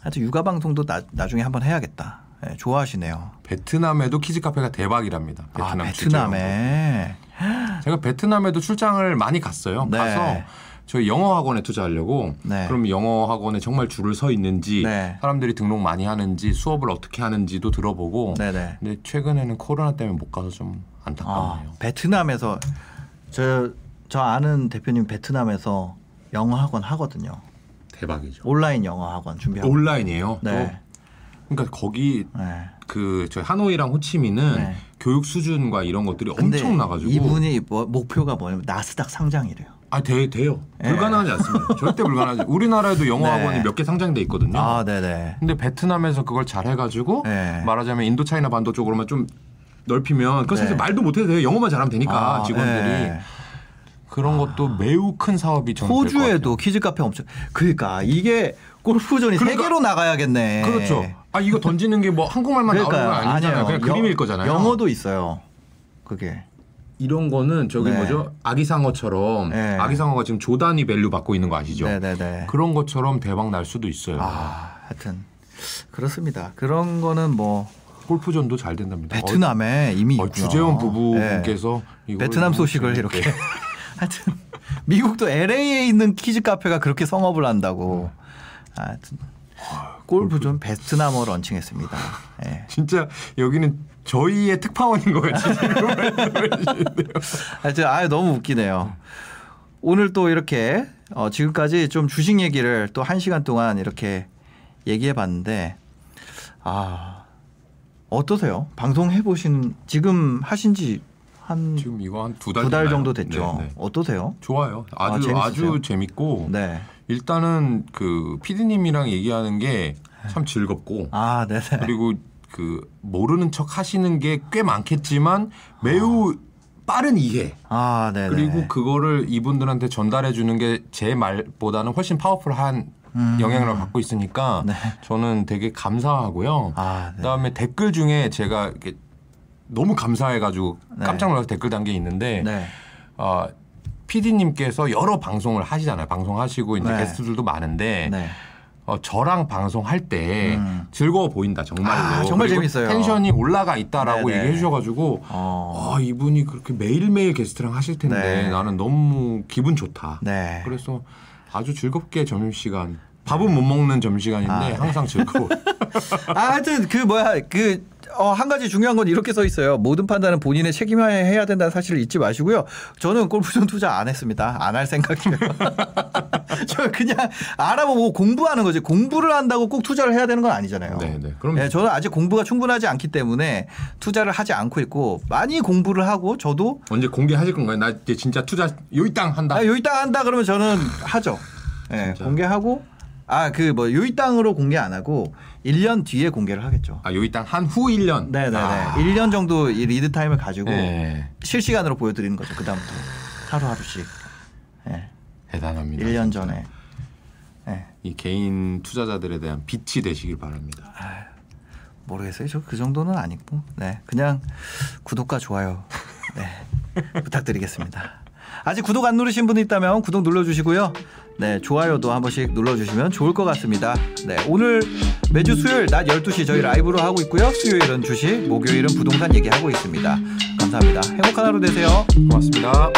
B: 하여튼 육아 방송도 나, 나중에 한번 해야겠다. 예, 좋아하시네요.
C: 베트남에도 키즈 카페가 대박이랍니다. 베트남
B: 아. 베트남에.
C: 제가 베트남에도 출장을 많이 갔어요.
B: 네.
C: 가서 저희 영어 학원에 투자하려고
B: 네.
C: 그럼 영어 학원에 정말 줄을 서 있는지
B: 네.
C: 사람들이 등록 많이 하는지 수업을 어떻게 하는지도 들어보고
B: 네네.
C: 근데 최근에는 코로나 때문에 못 가서 좀
B: 아,
C: 안타깝네요.
B: 베트남에서 저, 저 아는 대표님 베트남에서 영어 학원 하거든요.
C: 대박이죠.
B: 온라인 영어 학원 준비하고.
C: 온라인이에요.
B: 네.
C: 또. 그러니까 거기
B: 네.
C: 그 저희 하노이랑 호치민은
B: 네.
C: 교육 수준과 이런 것들이 엄청 나가지고
B: 이분이 뭐, 목표가 뭐냐면 나스닥 상장이래요.
C: 아 돼, 돼요.
B: 네.
C: 불가능하지 않습니다. 절대 불가능하지. 우리나라에도 영어
B: 네.
C: 학원이 몇개 상장돼 있거든요.
B: 아, 네네.
C: 근데 베트남에서 그걸 잘 해가지고
B: 네.
C: 말하자면 인도차이나 반도 쪽으로만 좀 넓히면 그거 사실
B: 네.
C: 말도 못해도 돼요. 영어만 잘하면 되니까
B: 아,
C: 직원들이
B: 네.
C: 그런 것도 매우 큰 사업이 될것
B: 호주에도 키즈 카페 엄청. 그러니까 이게 골프존이
C: 그러니까-
B: 세계로 나가야겠네.
C: 그렇죠. 아 이거 던지는 게 뭐 한국말만 나오는 건
B: 그러니까요.
C: 아니잖아요. 그냥
B: 영-
C: 그림일 거잖아요.
B: 영어도 있어요. 그게.
C: 이런 거는 저기
B: 네.
C: 뭐죠? 아기상어처럼
B: 네.
C: 아기상어가 지금 조 단위 value 받고 있는 거 아시죠?
B: 네네네.
C: 그런 것처럼 대박 날 수도 있어요.
B: 아, 하여튼 그렇습니다. 그런 거는 뭐
C: 골프전도 잘 된답니다.
B: 베트남에 이미
C: 어, 어,
B: 있구나.
C: 주재원
B: 네.
C: 부부께서 이걸
B: 베트남 소식을 이렇게 하여튼 미국도 LA에 있는 키즈 카페가 그렇게 성업을 한다고. 하여튼 골프존 베트남어 런칭했습니다. 예.
C: 진짜 여기는 저희의 특파원인 말씀해주시는데요.
B: 하여튼 아 너무 웃기네요. 오늘 또 이렇게 어, 지금까지 좀 주식 얘기를 또 한 시간 동안 이렇게 얘기해 봤는데 아 어떠세요? 방송 해보신 지금 하신지 한
C: 지금 이거 한두달
B: 정도 됐죠.
C: 네, 네.
B: 어떠세요?
C: 좋아요.
B: 아,
C: 아주
B: 재밌으세요?
C: 아주 재밌고
B: 네.
C: 일단은 그 PD님이랑 얘기하는 게 참 즐겁고
B: 아 네네.
C: 그리고 그 모르는 척 하시는 게 꽤 많겠지만 매우 빠른 이해
B: 아 네네.
C: 그리고 그거를 이분들한테 전달해 주는 게 제 말보다는 훨씬 파워풀한
B: 음.
C: 영향력을 갖고 있으니까
B: 네.
C: 저는 되게 감사하고요.
B: 아, 네.
C: 그다음에 댓글 중에 제가 이렇게 너무 감사해가지고
B: 네.
C: 깜짝 놀라서 댓글 단 게 있는데
B: 네.
C: 어, PD님께서 여러 방송을 하시잖아요. 방송하시고 이제
B: 네.
C: 게스트들도 많은데
B: 네.
C: 어, 저랑 방송할 때
B: 음.
C: 즐거워 보인다 정말로.
B: 아, 정말 재밌어요.
C: 텐션이 올라가 있다라고
B: 네네.
C: 얘기해 주셔가지고
B: 어.
C: 아 이분이 그렇게 매일매일 게스트랑 하실 텐데
B: 네.
C: 나는 너무 기분 좋다.
B: 네.
C: 그래서 아주 즐겁게 점심시간 밥은 못 먹는 점심시간인데
B: 아, 네.
C: 항상 즐거워.
B: 아, 하여튼 그 뭐야 그. 어, 한 가지 중요한 건 이렇게 써 있어요. 모든 판단은 본인의 책임하에 해야 된다는 사실을 잊지 마시고요. 저는 골프존 투자 안 했습니다. 안 할 생각이에요. 저 그냥 알아보고 공부하는 거지. 공부를 한다고 꼭 투자를 해야 되는 건 아니잖아요.
C: 네, 네. 그럼
B: 네, 저는 아직 공부가 충분하지 않기 때문에 투자를 하지 않고 있고 많이 공부를 하고 저도
C: 언제 공개하실 건가요? 나 이제 진짜 투자 요이 땅 한다.
B: 아, 요이 땅 한다 그러면 저는 하죠. 예,
C: 진짜?
B: 공개하고 아 그 뭐 요이 땅으로 공개 안 하고 1년 뒤에 공개를 하겠죠.
C: 아 요이 땅한 후 1년.
B: 네 네 네.
C: 아.
B: 1년 정도 이 lead time을 가지고
C: 네.
B: 실시간으로 보여 드리는 거죠. 그다음부터 하루하루씩. 예.
C: 대단합니다.
B: 1년 전에. 예.
C: 이 개인 투자자들에 대한 빛이 되시길 바랍니다.
B: 모르겠어요. 저 그 정도는 아니고. 네. 그냥 구독과 좋아요. 네. 부탁드리겠습니다. 아직 구독 안 누르신 분 있다면 구독 눌러 주시고요. 네. 좋아요도 한 번씩 눌러주시면 좋을 것 같습니다. 네. 오늘 매주 수요일 낮 12시 저희 라이브로 하고 있고요. 수요일은 주식, 목요일은 부동산 얘기하고 있습니다. 감사합니다. 행복한 하루 되세요.
C: 고맙습니다.